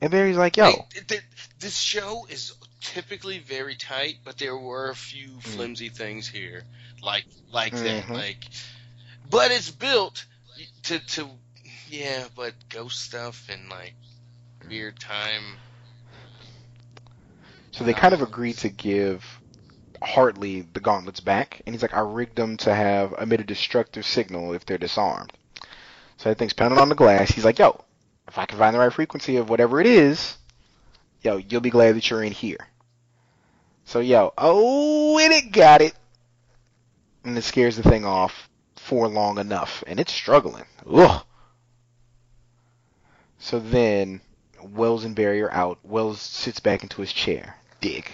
Speaker 3: And Barry's like, "Yo,
Speaker 4: th- th- this show is typically very tight, but there were a few
Speaker 3: Mm.
Speaker 4: flimsy things here, like like
Speaker 3: Mhm.
Speaker 4: that, like. But it's built to to yeah, but ghost stuff and like weird time.
Speaker 3: So they kind of agreed to give Hartley the gauntlets back, and he's like, I rigged them to have emit a destructive signal if they're disarmed. So that thing's pounding on the glass. He's like, yo, if I can find the right frequency of whatever it is, yo, you'll be glad that you're in here. So yo, oh, and it got it. And it scares the thing off for long enough, and it's struggling. Ugh. So then Wells and Barry are out. Wells sits back into his chair. Dig.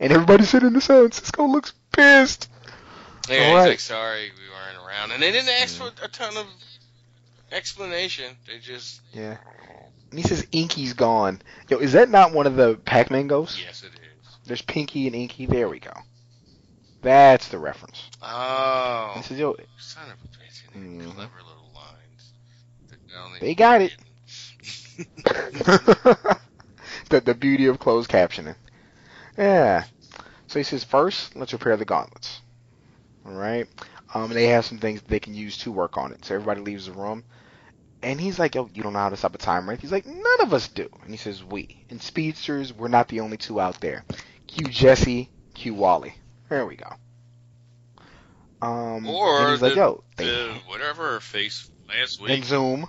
Speaker 3: And everybody sitting in the sun. Cisco looks pissed.
Speaker 4: Yeah, he's
Speaker 3: Alright.
Speaker 4: like, sorry, we weren't around, and they didn't ask for a ton of explanation. They just
Speaker 3: Yeah. And he says Inky's gone. Yo, is that not one of the Pac-Man ghosts?
Speaker 4: yes, it is.
Speaker 3: There's Pinky and Inky. There we go. That's the reference.
Speaker 4: Oh,
Speaker 3: He says, yo,
Speaker 4: son of a bitch!
Speaker 3: Mhm.
Speaker 4: Clever little lines.
Speaker 3: They got it. the the beauty of closed captioning. Yeah. So he says first, let's repair the gauntlets. All right. Um, they have some things they can use to work on it. So everybody leaves the room, and he's like, "Yo, you don't know how to stop a time wraith?" He's like, "None of us do." And he says, "We." And speedsters, we're not the only two out there. Cue Jesse, cue Wally. There we go. Um,
Speaker 4: Or
Speaker 3: and he's like,
Speaker 4: the-
Speaker 3: "Yo,
Speaker 4: the whatever her face last week. and.
Speaker 3: Zoom,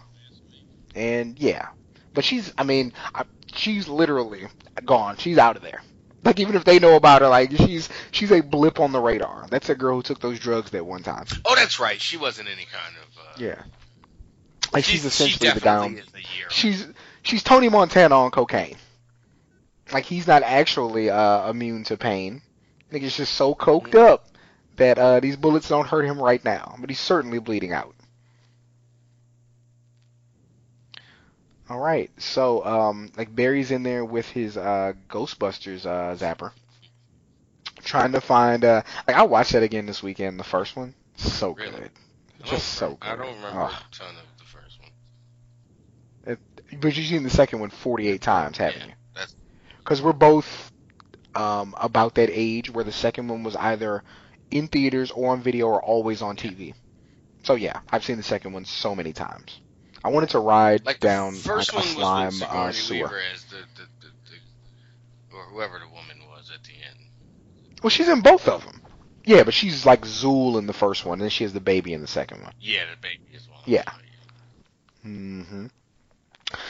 Speaker 3: and yeah, but she's, I mean, I, she's literally gone. She's out of there. Like even if they know about her, like she's she's a blip on the radar. That's a girl who took those drugs that one time.
Speaker 4: Oh, that's right. She wasn't any kind of. Uh,
Speaker 3: Yeah, like she's,
Speaker 4: she
Speaker 3: essentially the guy. On,
Speaker 4: a
Speaker 3: she's she's Tony Montana on cocaine. Like he's not actually uh, immune to pain. Nigga's just so coked up that uh, these bullets don't hurt him right now, but he's certainly bleeding out. All right, so um, like Barry's in there with his uh, Ghostbusters uh, zapper, trying to find. Uh, like I watched that again this weekend. The first one, so
Speaker 4: Really?
Speaker 3: good, just so good.
Speaker 4: I don't remember
Speaker 3: Ugh.
Speaker 4: a ton of the first one.
Speaker 3: But you've seen the second one 48 times, haven't
Speaker 4: Yeah,
Speaker 3: you? Because we're both um, about that age where the second one was either in theaters or on video or always on TV. So yeah, I've seen the second one so many times. I wanted to ride
Speaker 4: like the
Speaker 3: down
Speaker 4: first
Speaker 3: like a
Speaker 4: one
Speaker 3: slime
Speaker 4: was with
Speaker 3: uh, sewer.
Speaker 4: As the, the, the, the or whoever the woman was at the end.
Speaker 3: Well, she's in both of them. Yeah, but she's like Zuul in the first one, and then she has the baby in the second one.
Speaker 4: Yeah, the baby as well.
Speaker 3: Yeah. Mm-hmm.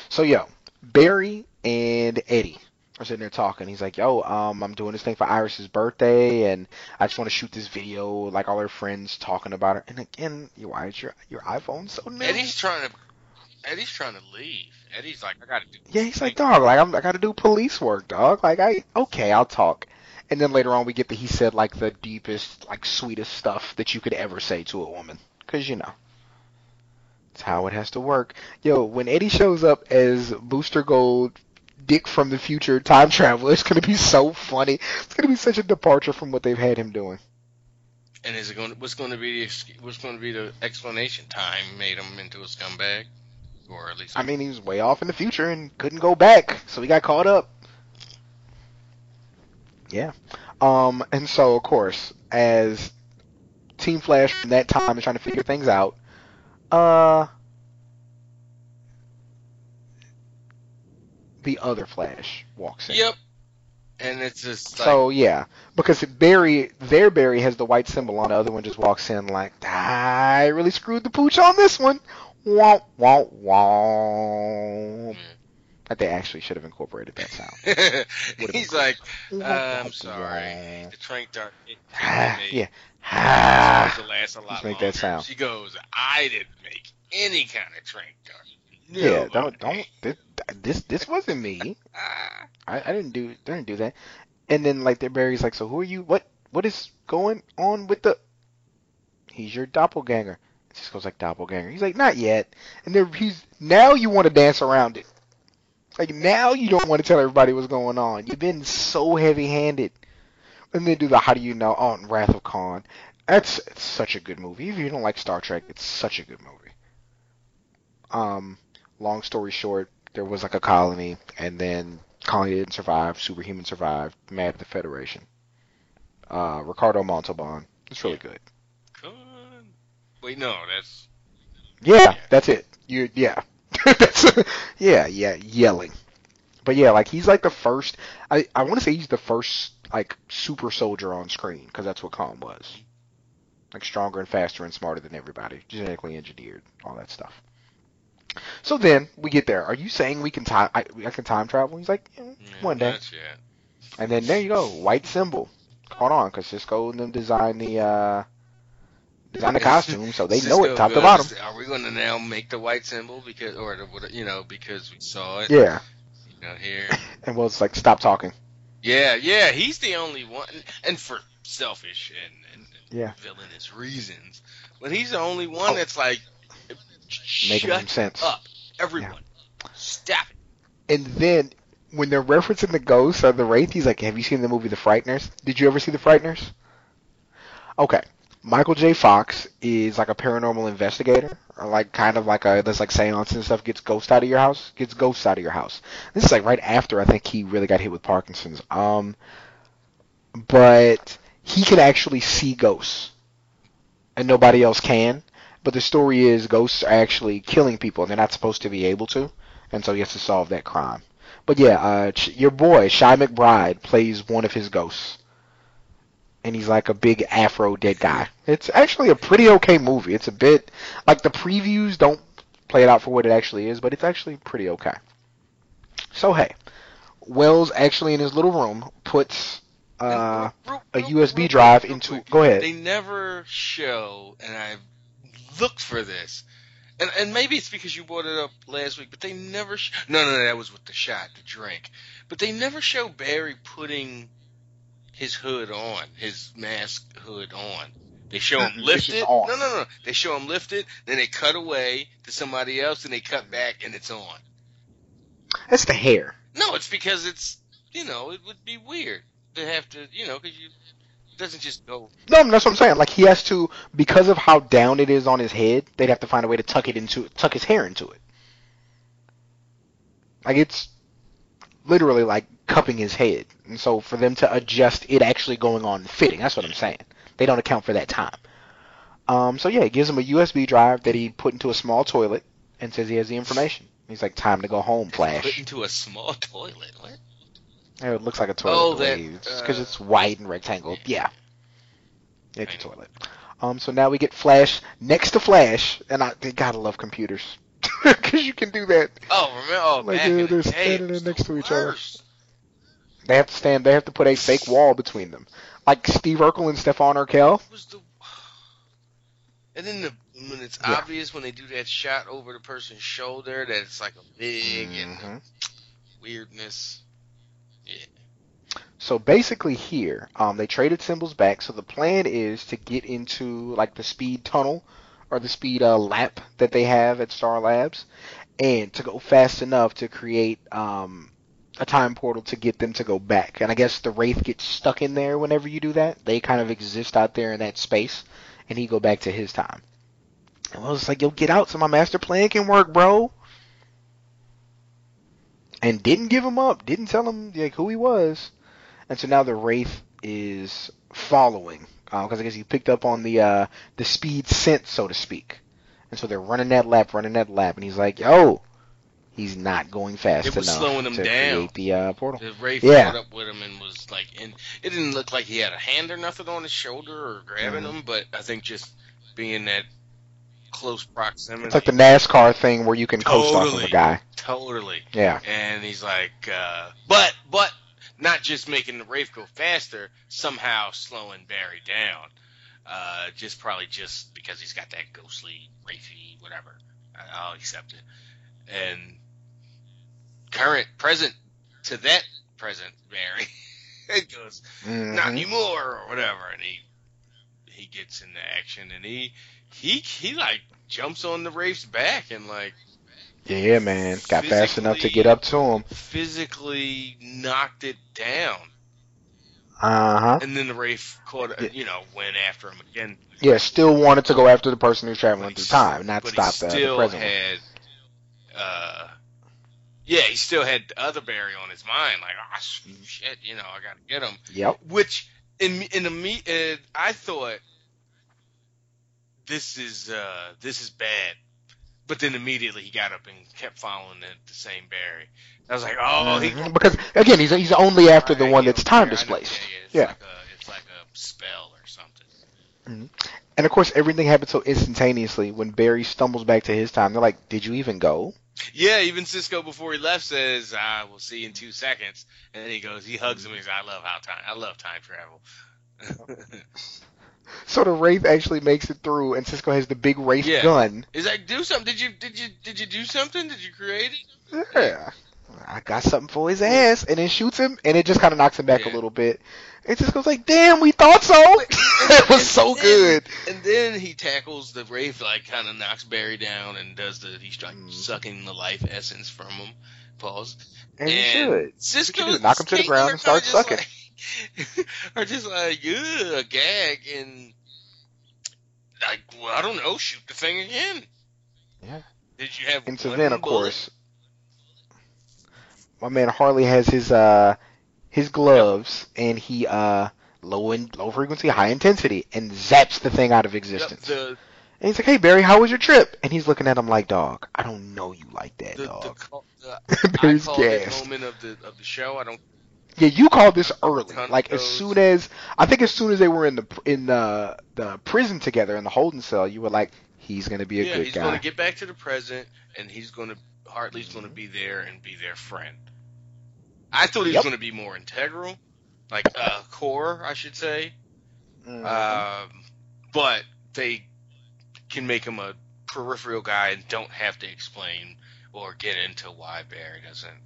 Speaker 3: So yo, Barry and Eddie are sitting there talking. He's like, "Yo, um, I'm doing this thing for Iris's birthday, and I just want to shoot this video, like all her friends talking about her." And again, you why is your your iPhone so new?
Speaker 4: Eddie's trying to. Eddie's trying to leave. Eddie's like, I gotta do.
Speaker 3: Yeah, he's like, dog, like I'm, I got to do police work, dog. Like I, okay, I'll talk. And then later on, we get that he said like the deepest, like sweetest stuff that you could ever say to a woman, because you know, it's how it has to work. Yo, when Eddie shows up as Booster Gold, Dick from the future time traveler, it's gonna be so funny. It's gonna be such a departure from what they've had him doing.
Speaker 4: And is it going? To, What's going to be the? ex- What's going to be the explanation? Time made him into a scumbag, or at least.
Speaker 3: I mean, he was way off in the future and couldn't go back, so he got caught up. Yeah. Um, and so of course, as Team Flash from that time is trying to figure things out, uh, the other Flash walks in.
Speaker 4: Yep. And it's just like,
Speaker 3: So yeah, because Barry, their Barry has the white symbol on. The other one just walks in like, I really screwed the pooch on this one. Womp womp womp. That they actually should have incorporated that sound. Would've
Speaker 4: he's like, uh, I'm sorry, the trank dart. It
Speaker 3: Ah,
Speaker 4: made
Speaker 3: yeah.
Speaker 4: it
Speaker 3: Ah.
Speaker 4: last a lot
Speaker 3: make
Speaker 4: longer.
Speaker 3: that sound.
Speaker 4: She goes, I didn't make any kind of trank dart.
Speaker 3: Yeah,
Speaker 4: No,
Speaker 3: don't don't this this, this wasn't me. I, I didn't do didn't do that. And then like their Barry's like, so who are you? What what is going on with the? He's your doppelganger. Goes like doppelganger. He's like, not yet. And then he's now you want to dance around it. Like now you don't want to tell everybody what's going on. You've been so heavy handed. And then do the how do you know? Oh, and Wrath of Khan. That's it's such a good movie. If you don't like Star Trek, it's such a good movie. Um, long story short, there was like a colony, and then colony didn't survive. Superhuman survived. Mad at the Federation. Uh, Ricardo Montalban. It's really good.
Speaker 4: Wait, no, that's
Speaker 3: Yeah, that's it. You yeah. that's yeah, yeah, yelling. But yeah, like he's like the first. I I want to say he's the first like super soldier on screen because that's what Khan was. Like stronger and faster and smarter than everybody, genetically engineered, all that stuff. So then we get there. Are you saying we can time? I, I can time travel? He's like, "Mm,
Speaker 4: yeah,
Speaker 3: one day. And then there you go, white symbol. Hold on, because Cisco and them design the uh, design the costume, so they know it top to bottom.
Speaker 4: Are we going to now make the white symbol because, or the, you know, because we saw it,
Speaker 3: Yeah,
Speaker 4: you know, here.
Speaker 3: and well, it's like stop talking.
Speaker 4: Yeah, yeah, he's the only one, and for selfish and, and, and
Speaker 3: Yeah.
Speaker 4: villainous reasons, but he's the only one
Speaker 3: Oh.
Speaker 4: that's like,
Speaker 3: Making some sense.
Speaker 4: up, everyone, stop it.
Speaker 3: And then when they're referencing the ghosts or the wraith, he's like, "Have you seen the movie The Frighteners? Did you ever see The Frighteners?" Okay, Michael J. Fox is like a paranormal investigator, or like kind of like a does like seance and stuff. Gets ghosts out of your house. Gets ghosts out of your house. This is like right after I think he really got hit with Parkinson's. Um, but he can actually see ghosts, and nobody else can. But the story is ghosts are actually killing people, and they're not supposed to be able to and so he has to solve that crime. But yeah, uh, your boy Chi McBride plays one of his ghosts, and he's like a big Afro dead guy. It's actually a pretty okay movie. It's a bit like the previews don't play it out for what it actually is, but it's actually pretty okay. So hey, Wells actually in his little room puts uh,
Speaker 4: Real-
Speaker 3: a USB
Speaker 4: real
Speaker 3: drive
Speaker 4: real
Speaker 3: into. Go ahead.
Speaker 4: They never show, and I've looked for this, and and maybe it's because you brought it up last week, but they never. Sh- no, no, no, that was with the shot, the drink, but they never show Barry putting his hood on, his mask hood on. They show him
Speaker 3: It's
Speaker 4: lift it.
Speaker 3: on.
Speaker 4: No, no, no. They show him lift it, then they cut away to somebody else, and they cut back, and it's on.
Speaker 3: That's the hair.
Speaker 4: No, it's because it's you know it would be weird to have to you know because you it doesn't just go
Speaker 3: No, that's what I'm saying. Like he has to because of how down it is on his head. They'd have to find a way to tuck it into tuck his hair into it. Like it's literally like cupping his head, and so for them to adjust it actually going on fitting, that's what I'm saying. They don't account for that time. Um, so yeah, it gives him a USB drive that he put into a small toilet and says he has the information. He's like, time to go home, Flash.
Speaker 4: put into a small toilet. What?
Speaker 3: Yeah, It looks like a toilet
Speaker 4: Oh,
Speaker 3: the way
Speaker 4: that,
Speaker 3: it's because
Speaker 4: uh,
Speaker 3: it's wide and rectangle. Yeah, it's a toilet. Um, so now we get Flash next to Flash, and I they gotta love computers. because you can do that.
Speaker 4: Oh, remember? Oh,
Speaker 3: Like,
Speaker 4: back in
Speaker 3: they're
Speaker 4: the
Speaker 3: standing next
Speaker 4: the
Speaker 3: to each other. They have to stand. They have to put a fake wall between them, like Steve Urkel and Stefan Urkel.
Speaker 4: The. And then the, when it's
Speaker 3: Yeah.
Speaker 4: obvious when they do that shot over the person's shoulder that it's like a big and
Speaker 3: Mhm.
Speaker 4: weirdness. Yeah.
Speaker 3: So basically, here um, they traded symbols back. So the plan is to get into like the speed tunnel or the speed uh, lap that they have at Star Labs, and to go fast enough to create um, a time portal to get them to go back. And I guess the Wraith gets stuck in there whenever you do that. They kind of exist out there in that space, and he go back to his time. And I was like, "Yo, get out so my master plan can work, bro." And didn't give him up. Didn't tell him like who he was. And so now the Wraith is following because I guess he picked up on the uh, the speed scent, so to speak. And so they're running that lap, running that lap, and he's like, "Yo, he's not going fast
Speaker 4: It was
Speaker 3: enough
Speaker 4: slowing him
Speaker 3: to
Speaker 4: down.
Speaker 3: create the uh, portal."
Speaker 4: The Wraith
Speaker 3: Yeah.
Speaker 4: caught up with him and was like, and it didn't look like he had a hand or nothing on his shoulder or grabbing
Speaker 3: Mhm.
Speaker 4: him, but I think just being that close proximity.
Speaker 3: It's like the NASCAR thing where you can coast off of a guy.
Speaker 4: totally.
Speaker 3: Yeah.
Speaker 4: And he's like, uh, but but not just making the Wraith go faster, somehow slowing Barry down. Uh, just probably just because he's got that ghostly, wraithy, whatever. I'll accept it. And current, present to that present Barry, it goes not
Speaker 3: Mhm.
Speaker 4: anymore or whatever, and he he gets into action and he he he like jumps on the Wraith's back and like
Speaker 3: Yeah, man. Got fast enough to get up to him.
Speaker 4: physically knocked it down.
Speaker 3: Uh huh.
Speaker 4: And then the Wraith caught,
Speaker 3: Yeah.
Speaker 4: you know, went after him again.
Speaker 3: Yeah, still wanted to go after the person who's traveling through time, not stop
Speaker 4: he
Speaker 3: the, the
Speaker 4: still
Speaker 3: present.
Speaker 4: had, uh, yeah, he still had the other Barry on his mind. Like, sh- shit, you know, I gotta get him.
Speaker 3: Yep.
Speaker 4: Which in in the me, uh, I thought this is uh this is bad. But then immediately he got up and kept following the, the same Barry. I was like, oh, he
Speaker 3: Mhm. Because again, he's he's only after the one that's time
Speaker 4: yeah, I know.
Speaker 3: displaced.
Speaker 4: Yeah, yeah, it's
Speaker 3: Yeah.
Speaker 4: Like a, it's like a spell or something.
Speaker 3: And of course, everything happens so instantaneously. When Barry stumbles back to his time, they're like, "Did you even go?"
Speaker 4: Yeah, even Cisco before he left says, "I will see you in two seconds," and then he goes, he hugs him. He's, "I love how time, I love time travel."
Speaker 3: So the Wraith actually makes it through, and Cisco has the big Wraith
Speaker 4: Yeah.
Speaker 3: gun.
Speaker 4: Is like, "Do something. Did you did you did you do something? Did you create it?"
Speaker 3: Yeah. I got something for his ass, and then shoots him, and it just kind of knocks him back a little bit. It just goes like, "Damn, we thought so." it was so
Speaker 4: then-
Speaker 3: good.
Speaker 4: And then he tackles the Wraith, like kind of knocks Barry down and does the he's like
Speaker 3: Mhm.
Speaker 4: sucking the life essence from him. Pause.
Speaker 3: And you should.
Speaker 4: Cisco
Speaker 3: do, knock him to the ground and start sucking.
Speaker 4: Like, are just like ugh, a gag and like well, I don't know, shoot the thing again.
Speaker 3: Yeah.
Speaker 4: Did you have
Speaker 3: And so then, of
Speaker 4: bullet?
Speaker 3: course, my man Hartley has his uh his gloves, and he uh low in low frequency, high intensity, and zaps the thing out of
Speaker 4: Yep,
Speaker 3: existence.
Speaker 4: the
Speaker 3: and he's like, "Hey Barry, how was your trip?" And he's looking at him like, "Dog, I don't know you like that,
Speaker 4: the, the,
Speaker 3: dog."
Speaker 4: the I
Speaker 3: Barry's gassed.
Speaker 4: moment of the of the show. I don't.
Speaker 3: Yeah, you called this early. Like as soon as I think as soon as they were in the in the the prison together in the holding cell, you were like, "He's gonna be a
Speaker 4: yeah,
Speaker 3: good
Speaker 4: he's
Speaker 3: guy."
Speaker 4: He's going to get back to the present, and he's going to Hartley's going to be there and be their friend. I thought he was
Speaker 3: Yep.
Speaker 4: going to be more integral, like uh, core, I should say.
Speaker 3: Mhm.
Speaker 4: Um, but they can make him a peripheral guy and don't have to explain or get into why Barry doesn't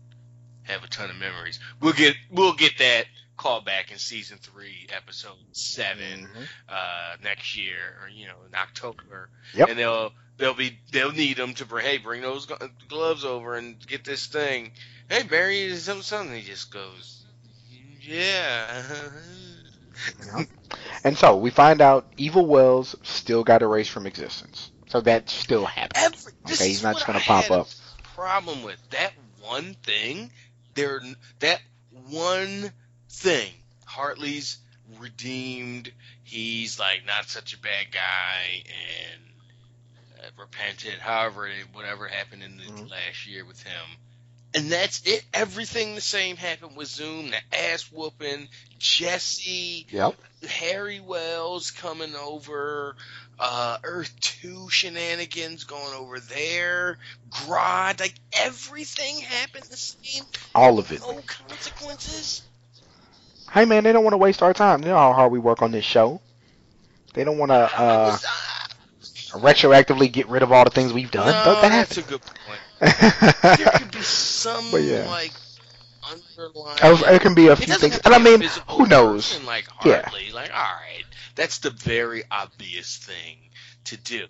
Speaker 4: have a ton of memories. We'll get we'll get that call back in season three, episode seven
Speaker 3: Mhm.
Speaker 4: uh, next year, or you know, in October.
Speaker 3: Yep.
Speaker 4: And they'll they'll be they'll need them to bring hey bring those gloves over and get this thing. Hey Barry, is something something? He just goes, yeah.
Speaker 3: Yeah. And so we find out Evil Wells still got erased from existence. So that still happened.
Speaker 4: Every,
Speaker 3: Okay, he's not just gonna
Speaker 4: I
Speaker 3: pop up.
Speaker 4: Problem with that one thing, there that one thing. Hartley's redeemed. He's like not such a bad guy and repented. However, whatever happened in the
Speaker 3: Mhm.
Speaker 4: last year with him, and that's it. Everything the same happened with Zoom. The ass whooping, Jesse.
Speaker 3: Yep.
Speaker 4: Harry Wells coming over, uh, Earth Two shenanigans going over there, Grodd, like everything happened the same.
Speaker 3: All of it.
Speaker 4: No consequences.
Speaker 3: Hey man, they don't want to waste our time. They know how hard we work on this show. They don't want to uh, retroactively get rid of all the things we've done.
Speaker 4: no,
Speaker 3: that
Speaker 4: that's a good point. There could be some
Speaker 3: But yeah.
Speaker 4: like underlying.
Speaker 3: There can be a few things, and I mean, who knows?
Speaker 4: person Like
Speaker 3: Yeah.
Speaker 4: Like all right, that's the very obvious thing to do.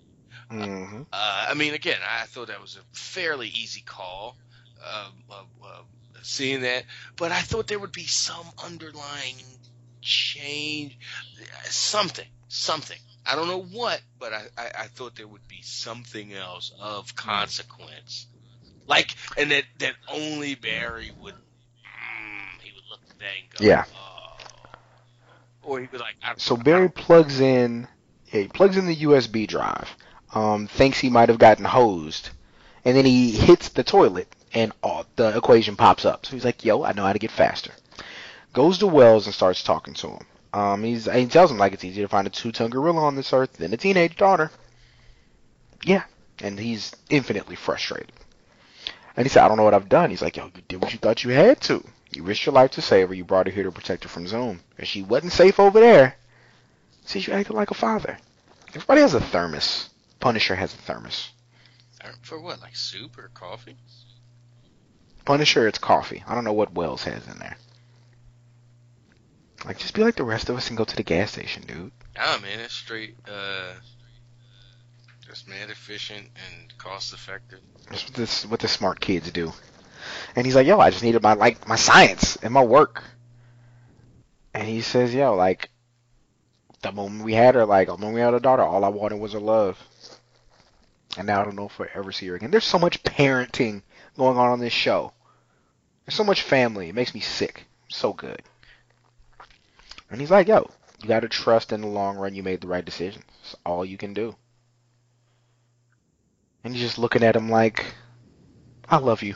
Speaker 3: hmm
Speaker 4: Uh, I mean, again, I thought that was a fairly easy call, uh, uh, seeing that, but I thought there would be some underlying change, something, something. I don't know what, but I, I, I thought there would be something else of consequence, like, and that that only Barry would, mm, he would look at that and go,
Speaker 3: Yeah.
Speaker 4: oh. or he would like, I,
Speaker 3: So Barry plugs in, yeah, he plugs in the USB drive. Um, thinks he might have gotten hosed, and then he hits the toilet, and all, the equation pops up. So he's like, "Yo, I know how to get faster." Goes to Wells and starts talking to him. Um, he's he tells him like it's easier to find a two-ton gorilla on this earth than a teenage daughter. Yeah, and he's infinitely frustrated. And he said, "I don't know what I've done." He's like, "Yo, you did what you thought you had to. You risked your life to save her. You brought her here to protect her from Zoom, and she wasn't safe over there." Says you acted like a father. Everybody has a thermos. Punisher has a thermos.
Speaker 4: for what, like soup or coffee?
Speaker 3: Punisher, it's coffee. I don't know what Wells has in there. Like, just be like the rest of us and go to the gas station, dude.
Speaker 4: Nah, man, it's straight, uh, just mad efficient and cost effective.
Speaker 3: That's what this what the smart kids do. And he's like, yo, I just needed my like my science and my work. And he says, yo, like the moment we had her, like the moment we had a daughter, all I wanted was her love. And now I don't know if we'll ever see her again. There's so much parenting going on on this show. There's so much family. It makes me sick. So good. And he's like, yo, you got to trust in the long run you made the right decision. It's all you can do. And he's just looking at him like, I love you.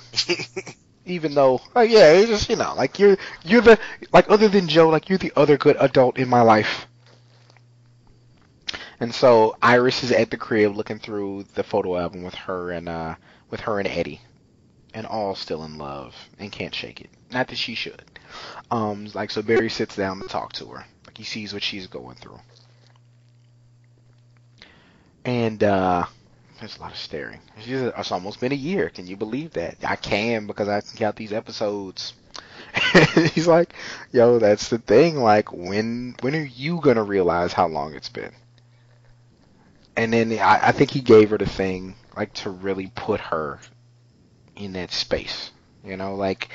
Speaker 3: Even though, oh yeah, it's just you know, like you're you're the like other than Joe, like you're the other good adult in my life. And so Iris is at the crib looking through the photo album with her and uh with her and Eddie, and all still in love and can't shake it. Not that she should. Um, like so Barry sits down to talk to her. Like he sees what she's going through. And uh there's a lot of staring. She's, it's almost been a year. Can you believe that? I can because I can count these episodes. He's like, yo, that's the thing. Like, when when are you gonna realize how long it's been? And then I, I think he gave her the thing, like, to really put her in that space. You know, like,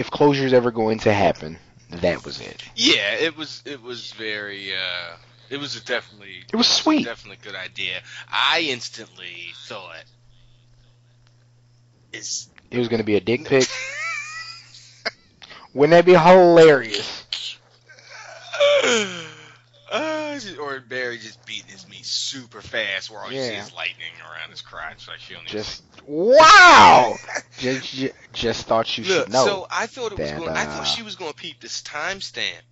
Speaker 3: if closure's ever going to happen, that was it.
Speaker 4: Yeah, it was, it was very, uh, it was a definitely,
Speaker 3: It was sweet.
Speaker 4: definitely good idea. I instantly thought, is
Speaker 3: It was gonna be a dick pic. Wouldn't that be hilarious?
Speaker 4: Uh, or Barry just beating his meat super fast, where all you see is lightning around his crotch. Like she don't even
Speaker 3: Just wow! just, just thought you
Speaker 4: Look,
Speaker 3: should know.
Speaker 4: so I thought it was
Speaker 3: that,
Speaker 4: going. I
Speaker 3: uh,
Speaker 4: thought she was going to peep this timestamp.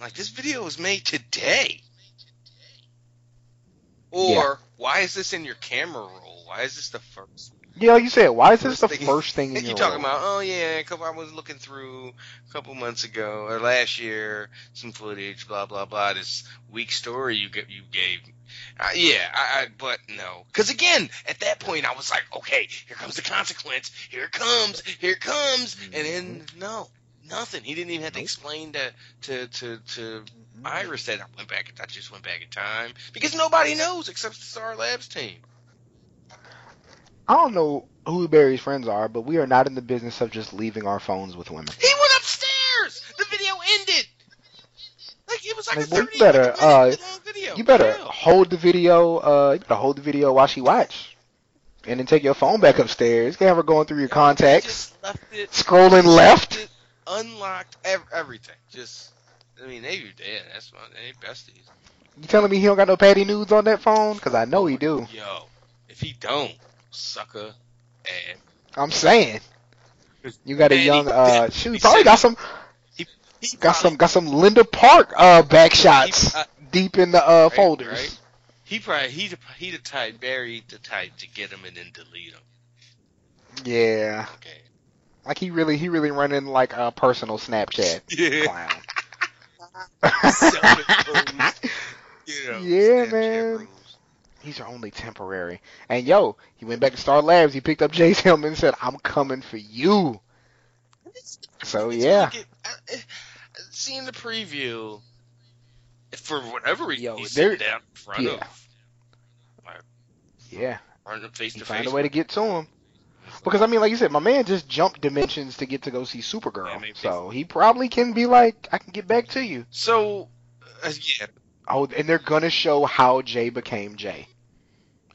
Speaker 4: Like this video was made today. Or
Speaker 3: Yeah.
Speaker 4: why is this in your camera roll? Why is this the first?
Speaker 3: You know, you said, why is this the
Speaker 4: First thing-
Speaker 3: first thing
Speaker 4: you talking about? Oh yeah, a couple. I was looking through a couple months ago or last year some footage. Blah blah blah. This weak story you get you gave. Uh, yeah, I, I but no, because again, at that point I was like, okay, here comes the consequence. Here it comes. Here it comes. And then no, nothing. He didn't even have to explain to to to to Iris that I went back. I just went back in time because nobody knows except the Star Labs team.
Speaker 3: I don't know who Barry's friends are, but we are not in the business of just leaving our phones with women.
Speaker 4: He went upstairs. The video ended. Like it was like
Speaker 3: Like,
Speaker 4: a
Speaker 3: well, you
Speaker 4: thirty
Speaker 3: better,
Speaker 4: minute
Speaker 3: uh,
Speaker 4: long video.
Speaker 3: You better
Speaker 4: Hell.
Speaker 3: hold the video. Uh, you better hold the video while she watch, and then take your phone back upstairs. You can have her going through your contacts,
Speaker 4: just left it.
Speaker 3: scrolling left.
Speaker 4: it, unlocked ev- everything. Just, I mean, they were dead. That's fine. They besties.
Speaker 3: You telling me he don't got no patty nudes on that phone? Cause I know he do.
Speaker 4: Yo, if he don't, sucker, and
Speaker 3: I'm saying. You got a young
Speaker 4: he-
Speaker 3: uh shoot, probably got some
Speaker 4: he
Speaker 3: got
Speaker 4: probably-
Speaker 3: some got some Linda Park uh back shots
Speaker 4: He- uh,
Speaker 3: deep in the uh
Speaker 4: right,
Speaker 3: folders.
Speaker 4: right? he probably he the he the type Barry the type to get him and then delete him.
Speaker 3: Yeah,
Speaker 4: Okay.
Speaker 3: like he really he really running like a personal Snapchat
Speaker 4: Yeah.
Speaker 3: clown.
Speaker 4: You know,
Speaker 3: Yeah,
Speaker 4: Snapchat
Speaker 3: man. These are only temporary. And yo, he went back to Star Labs. He picked up Jay's helmet and said, "I'm coming for you." So yeah,
Speaker 4: I- I- seeing the preview, for whatever reason,
Speaker 3: Yo,
Speaker 4: he's
Speaker 3: there-
Speaker 4: down in front
Speaker 3: yeah.
Speaker 4: of,
Speaker 3: yeah.
Speaker 4: front of face
Speaker 3: He
Speaker 4: to
Speaker 3: found
Speaker 4: face.
Speaker 3: a way to get to him. Because I mean, like you said, my man just jumped dimensions to get to go see Supergirl.
Speaker 4: Yeah, maybe-
Speaker 3: so he probably can be like, "I can get back to you."
Speaker 4: So, uh, yeah,
Speaker 3: Oh, and they're gonna show how Jay became Jay,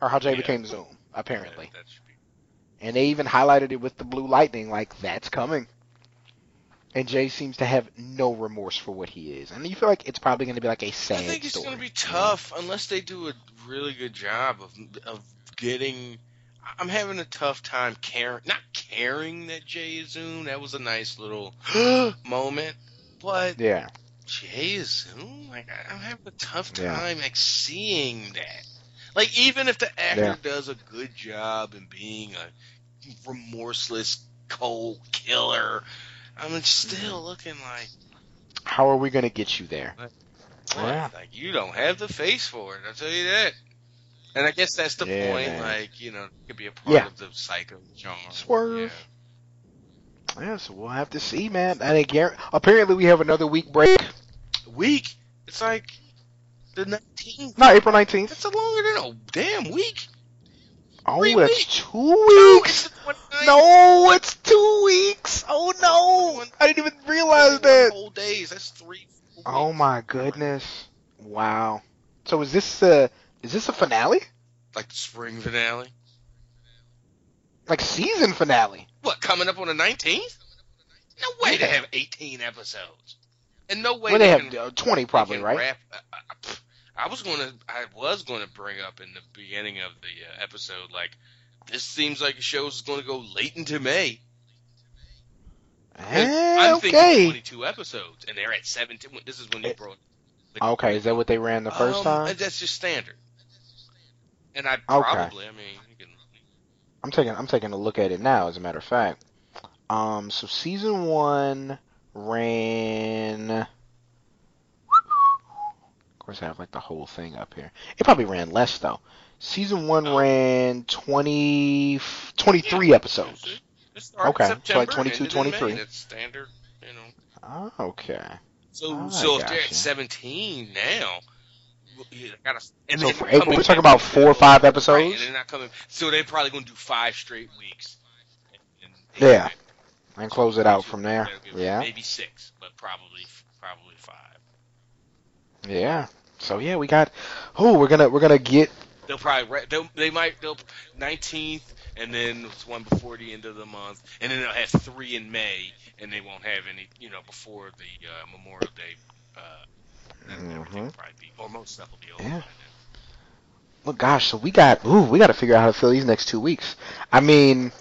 Speaker 3: or how Jay
Speaker 4: Yeah.
Speaker 3: became Zoom, apparently.
Speaker 4: should be.
Speaker 3: And they even highlighted it with the blue lightning, like that's coming. And Jay seems to have no remorse for what he is, and you feel like it's probably going to be like a sad
Speaker 4: I think it's going to be tough unless they do a really good job of of getting. I'm having a tough time caring, not caring that Jay is Zoom. That was a nice little moment, but
Speaker 3: Yeah,
Speaker 4: Jay is Zoom. Like I'm having a tough
Speaker 3: Yeah.
Speaker 4: time like seeing that. Like even if the actor
Speaker 3: Yeah.
Speaker 4: does a good job in being a remorseless cold killer, I'm still looking like.
Speaker 3: how are we going to get you there?
Speaker 4: What?
Speaker 3: Yeah.
Speaker 4: Like you don't have the face for it. I'll tell you that. And I guess that's the
Speaker 3: Yeah,
Speaker 4: point. Like you know, it could be a part
Speaker 3: Yeah.
Speaker 4: of the psycho charm.
Speaker 3: Swerve. Yeah, so we'll have to see, man. And again, apparently we have another week break.
Speaker 4: Week. It's like the 19th.
Speaker 3: No, April nineteenth.
Speaker 4: That's a longer than a damn week.
Speaker 3: Oh,
Speaker 4: Three
Speaker 3: that's
Speaker 4: weeks.
Speaker 3: two weeks.
Speaker 4: it's
Speaker 3: No, it's two weeks. Oh no, I didn't even realize that.
Speaker 4: Whole days. That's three.
Speaker 3: Oh my goodness! Wow. So is this a is this a finale?
Speaker 4: Like the spring finale.
Speaker 3: Like season finale?
Speaker 4: What coming up on the 19th? No way they have 18 episodes. And no way
Speaker 3: Well, they
Speaker 4: can-
Speaker 3: have uh, twenty probably, right?
Speaker 4: wrap- I, I- I was gonna, I was gonna bring up in the beginning of the uh, episode, like this seems like a show is going to go late into May.
Speaker 3: Eh,
Speaker 4: I'm thinking 22 episodes, and they're at 17. This is when you
Speaker 3: Eh,
Speaker 4: brought.
Speaker 3: Okay, is that what they ran the first
Speaker 4: Um,
Speaker 3: time?
Speaker 4: That's just standard. And I
Speaker 3: Okay.
Speaker 4: probably, I mean, you can.
Speaker 3: I'm taking I'm taking a look at it now. As a matter of fact, um, so season one ran. Course, I have like the whole thing up here. It probably ran less though. Season one
Speaker 4: Oh.
Speaker 3: ran 20, 23 episodes. Okay, so like 22,
Speaker 4: ended in May.
Speaker 3: 23.
Speaker 4: That's standard, you know.
Speaker 3: Oh, okay.
Speaker 4: So, ah,
Speaker 3: I
Speaker 4: so if they're
Speaker 3: gotcha.
Speaker 4: at 17 now, you gotta. And
Speaker 3: So for April, we're talking about four or five
Speaker 4: Right,
Speaker 3: episodes.
Speaker 4: and they're not coming. So they're probably going to do five straight weeks. And, and
Speaker 3: Yeah. And close it out from there. Yeah.
Speaker 4: Maybe six, but probably probably five.
Speaker 3: Yeah. So yeah, we got. Oh, we're gonna we're gonna get.
Speaker 4: They'll probably they'll, they might they'll 19th, and then it's one before the end of the month, and then they'll have three in May, and they won't have any you know before the uh, Memorial Day. Uh, and everything will
Speaker 3: Mhm.
Speaker 4: probably be, or most stuff will be over.
Speaker 3: Yeah. Well, gosh, so we got. Ooh, we got to figure out how to fill these next two weeks. I mean,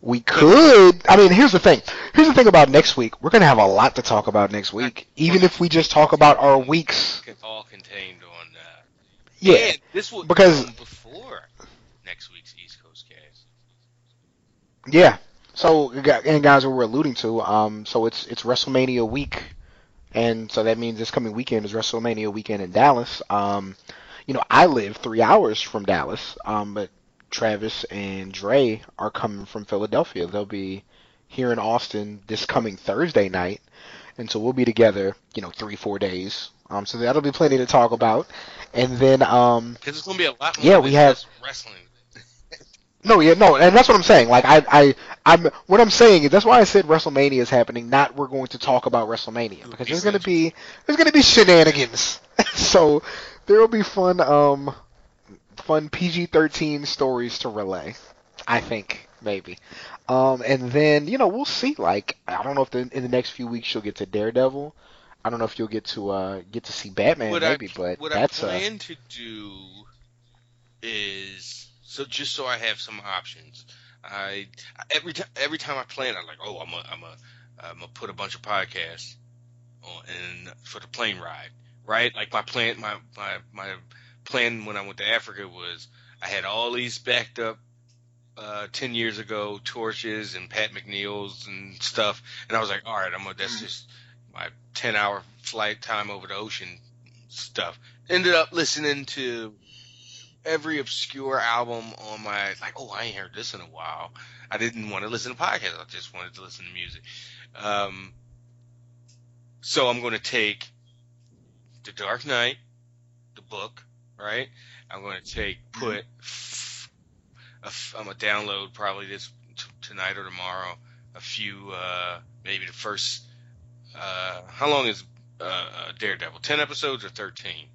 Speaker 3: we could. I mean, here's the thing. Here's the thing about next week. We're gonna have a lot to talk about next week, even if we just talk about our weeks.
Speaker 4: All contained on. Uh,
Speaker 3: Yeah.
Speaker 4: this will
Speaker 3: because-
Speaker 4: before next week's East Coast cast.
Speaker 3: Yeah. So, and guys, what we're alluding to, um, so it's it's WrestleMania week, and so that means this coming weekend is WrestleMania weekend in Dallas. Um, you know, I live three hours from Dallas, um, but Travis and Dre are coming from Philadelphia. They'll be here in Austin this coming Thursday night, and so we'll be together, you know, three four days. Um, so that'll be plenty to talk about, and then um,
Speaker 4: Because it's going to be a lot more
Speaker 3: Yeah, we have-
Speaker 4: wrestling.
Speaker 3: No, yeah, no, and that's what I'm saying. Like, I, I, I'm, what I'm saying is that's why I said WrestleMania is happening. Not we're going to talk about WrestleMania because there's going to be there's going to be shenanigans. so there will be fun, um, fun PG-13 stories to relay. I think maybe, um, and then you know we'll see. Like, I don't know if the, in the next few weeks you'll get to Daredevil. I don't know if you'll get to uh get to see Batman
Speaker 4: what
Speaker 3: maybe,
Speaker 4: I,
Speaker 3: but
Speaker 4: what
Speaker 3: that's
Speaker 4: I
Speaker 3: uh,
Speaker 4: plan to do is so just so I have some options. I every time every time I plan, I'm like, oh, I'm a, I'm a, I'm gonna put a bunch of podcasts on and for the plane ride, right? Like my plan, my my my plan when I went to Africa was I had all these backed up uh, ten years ago torches and Pat McNeil's and stuff, and I was like, all right, I'm gonna that's
Speaker 3: Mm.
Speaker 4: just my ten hour flight time over the ocean stuff. Ended up listening to every obscure album on my like, oh, I ain't heard this in a while. I didn't want to listen to podcasts. I just wanted to listen to music. Um, so I'm going to take The Dark Knight, the book, right? I'm going to take put. a f- I'm gonna download probably this t- tonight or tomorrow. A few, uh, maybe the first. Uh, how long is uh, uh, Daredevil? Ten episodes or thirteen?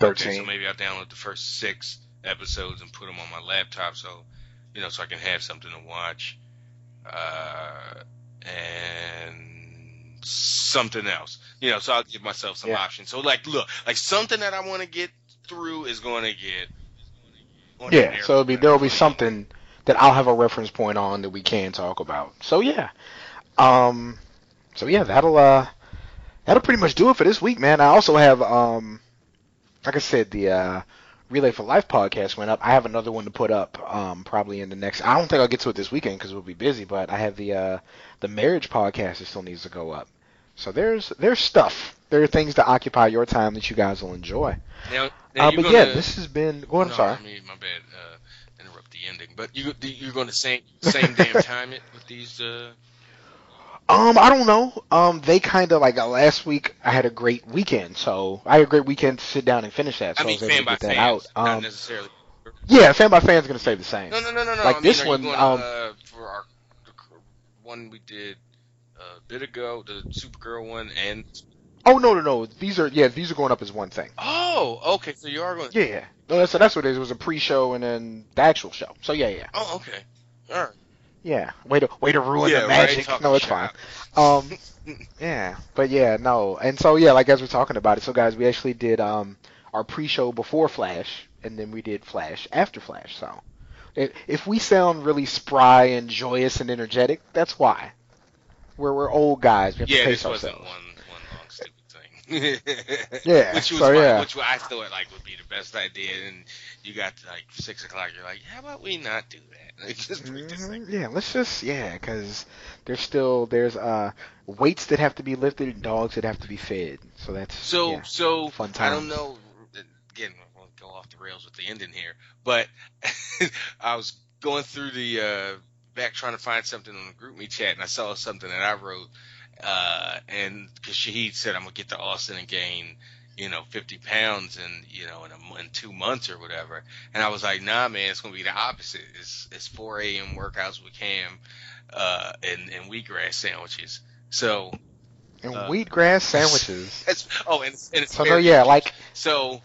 Speaker 4: Okay, so
Speaker 3: Thirteen.
Speaker 4: maybe I'll download the first six episodes and put them on my laptop, so you know, so I can have something to watch, uh, and something else. You know, so I'll give myself some
Speaker 3: Yeah.
Speaker 4: options. So like, look, like something that I want to get through is going to get.
Speaker 3: Yeah, so it'll be there'll be something that I'll have a reference point on that we can talk about. So yeah, um, so yeah, that'll uh, that'll pretty much do it for this week, man. I also have um, like I said, the uh, Relay for Life podcast went up. I have another one to put up, um, probably in the next. I don't think I'll get to it this weekend because we'll be busy. But I have the uh, the marriage podcast that still needs to go up. So there's there's stuff. There are things to occupy your time that you guys will enjoy.
Speaker 4: Now, now
Speaker 3: Uh, but yeah,
Speaker 4: gonna-
Speaker 3: this has been. Go on,
Speaker 4: no,
Speaker 3: I'm sorry.
Speaker 4: I mean, my bad. Uh, interrupt the ending, but you you're going to same same damn time it with these. Uh,
Speaker 3: Um, I don't know. Um, they kind of like uh, last week. I had a great weekend, so I had a great weekend to sit down and finish that. So
Speaker 4: I mean,
Speaker 3: was able
Speaker 4: fan
Speaker 3: to
Speaker 4: by
Speaker 3: get that
Speaker 4: fans,
Speaker 3: out.
Speaker 4: not
Speaker 3: Um,
Speaker 4: necessarily.
Speaker 3: yeah, fan by fan's gonna stay the same.
Speaker 4: No, no, no, no, no.
Speaker 3: like
Speaker 4: I mean,
Speaker 3: this
Speaker 4: are
Speaker 3: one,
Speaker 4: going,
Speaker 3: um,
Speaker 4: uh, for our one we did a bit ago, the Supergirl one, and
Speaker 3: Oh no, no, no. These are yeah, these are going up as one thing.
Speaker 4: oh, okay, so you are going.
Speaker 3: Yeah, yeah. No, that's that's what it is. It was a pre-show and then the actual show. So yeah, yeah,
Speaker 4: Oh, okay. All right.
Speaker 3: yeah. Way to way to ruin
Speaker 4: Yeah,
Speaker 3: the magic.
Speaker 4: talk
Speaker 3: no, it's fine. Um, yeah, but yeah, no, and so yeah, like as we're talking about it, so guys, we actually did um our pre-show before Flash, and then we did Flash after Flash. So if, if we sound really spry and joyous and energetic, that's why. We're we're old guys. We have
Speaker 4: Yeah,
Speaker 3: to
Speaker 4: this
Speaker 3: pace
Speaker 4: wasn't one one long stupid thing.
Speaker 3: Yeah,
Speaker 4: which was
Speaker 3: so,
Speaker 4: my,
Speaker 3: yeah.
Speaker 4: which I thought like would be the best idea, and you got to, like six o'clock, you're like, how about we not do that? Like, just bring this thing.
Speaker 3: Mhm, Yeah, let's just yeah, because there's still there's uh weights that have to be lifted and dogs that have to be fed. So that's
Speaker 4: So
Speaker 3: yeah.
Speaker 4: so
Speaker 3: Fun time.
Speaker 4: I don't know. Again, won't go off the rails with the ending here, but I was going through the uh, back trying to find something on the GroupMe chat, and I saw something that I wrote, uh, and because Shahid said I'm gonna get to Austin and gain, you know, 50 pounds in you know in, a, in two months or whatever, and I was like, nah, man, it's gonna be the opposite. It's it's 4 a.m. workouts with Cam, uh, and and wheatgrass sandwiches. So
Speaker 3: and
Speaker 4: uh,
Speaker 3: wheatgrass sandwiches.
Speaker 4: oh, and and it's
Speaker 3: So no, yeah, like
Speaker 4: so,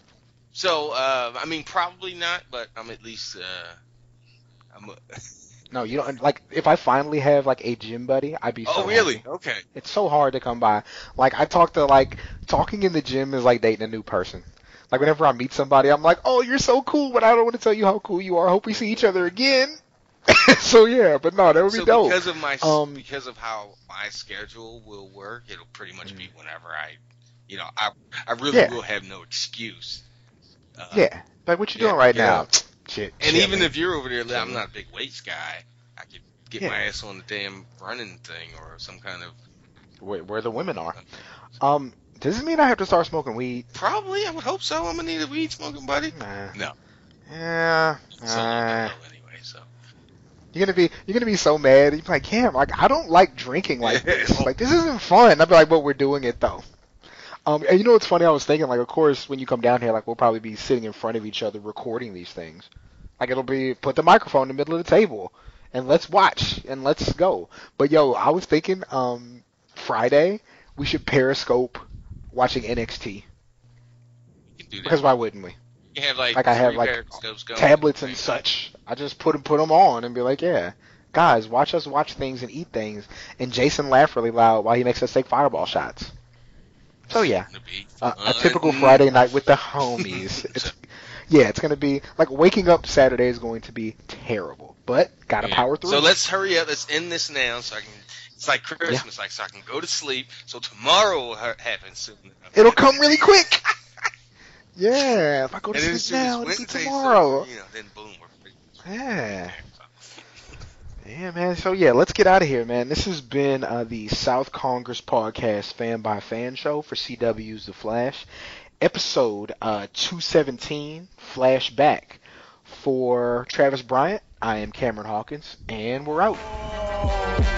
Speaker 4: so uh, I mean, probably not, but I'm at least uh, I'm. A,
Speaker 3: no, you don't like if I finally have like a gym buddy, I'd be so
Speaker 4: oh, really?
Speaker 3: happy.
Speaker 4: Okay.
Speaker 3: It's so hard to come by. Like I talk to like talking in the gym is like dating a new person. Like whenever I meet somebody, I'm like, "Oh, you're so cool," but I don't want to tell you how cool you are. I hope we see each other again. so yeah, but no, that would be
Speaker 4: So
Speaker 3: dope.
Speaker 4: because of my
Speaker 3: Um,
Speaker 4: because of how my schedule will work, it'll pretty much
Speaker 3: Mm.
Speaker 4: be whenever I, you know, I I really
Speaker 3: Yeah.
Speaker 4: will have no excuse. Uh,
Speaker 3: yeah, like what you
Speaker 4: yeah,
Speaker 3: doing right
Speaker 4: yeah.
Speaker 3: now? Shit.
Speaker 4: And even if you're over there, I'm not a big weights guy. I could get
Speaker 3: Yeah.
Speaker 4: my ass on the damn running thing or some kind of.
Speaker 3: where, where the women are. Um, does this mean I have to start smoking weed?
Speaker 4: Probably, I would hope so. I'm gonna need a weed smoking buddy.
Speaker 3: Nah.
Speaker 4: No.
Speaker 3: Yeah.
Speaker 4: It's a little bit
Speaker 3: uh,
Speaker 4: anyway, so.
Speaker 3: you're gonna be you're gonna be so mad. You're like, Cam, like I don't like drinking like this. Like this isn't fun. I'd be like, but we're doing it though. Um, and you know what's funny? I was thinking, like, of course, when you come down here, like, we'll probably be sitting in front of each other recording these things. Like, it'll be put the microphone in the middle of the table, and let's watch and let's go. But yo, I was thinking, um, Friday we should Periscope watching NXT
Speaker 4: You can do that.
Speaker 3: because why wouldn't we?
Speaker 4: You have like,
Speaker 3: Like, I have, like, tablets and such. I just put them put them on and be like, yeah, guys, watch us watch things and eat things. And Jason laugh really loud while he makes us take fireball shots. So yeah, uh, a typical Friday night with the homies. It's, yeah, it's gonna be like waking up Saturday is going to be terrible, but gotta
Speaker 4: Yeah.
Speaker 3: power through.
Speaker 4: So let's hurry up. Let's end this now, so I can. It's like Christmas, like so I can go to sleep. So tomorrow will ha- happen soon. enough.
Speaker 3: It'll come really quick. Yeah, if I go to
Speaker 4: and
Speaker 3: sleep now, it's
Speaker 4: be
Speaker 3: tomorrow.
Speaker 4: over, you know, then boom,
Speaker 3: Yeah. Yeah, man. So yeah, let's get out of here, man. This has been uh, the South Congress podcast, fan by fan show for CW's The Flash, episode uh, 217, flashback. For Travis Bryant, I am Cameron Hawkins, and we're out.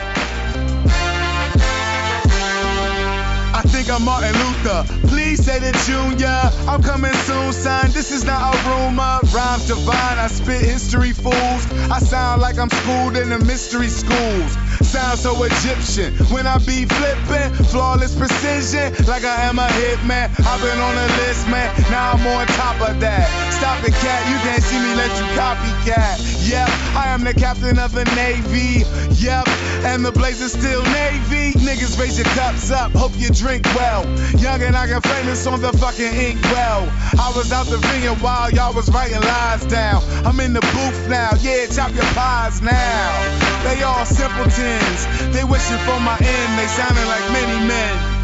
Speaker 2: Think I'm Martin Luther. Please say the junior. I'm coming soon, son. This is not a rumor. Rhymes divine. I spit history fools. I sound like I'm schooled in the mystery schools. Sound so Egyptian when I be flipping. Flawless precision, like I am a hitman. I've been on the list, man. Now I'm on top of that. Stop it, cat. You can't see me, let you copycat. Yep, I am the captain of the Navy. Yep, and the Blazers still Navy. Niggas raise your cups up. Hope you drink well. Young and I got famous on the fucking ink well. I was out the ringing while y'all was writing lies down. I'm in the booth now. Yeah, chop your pies now. They all simpletons. They wishing for my end. They sounding like many men.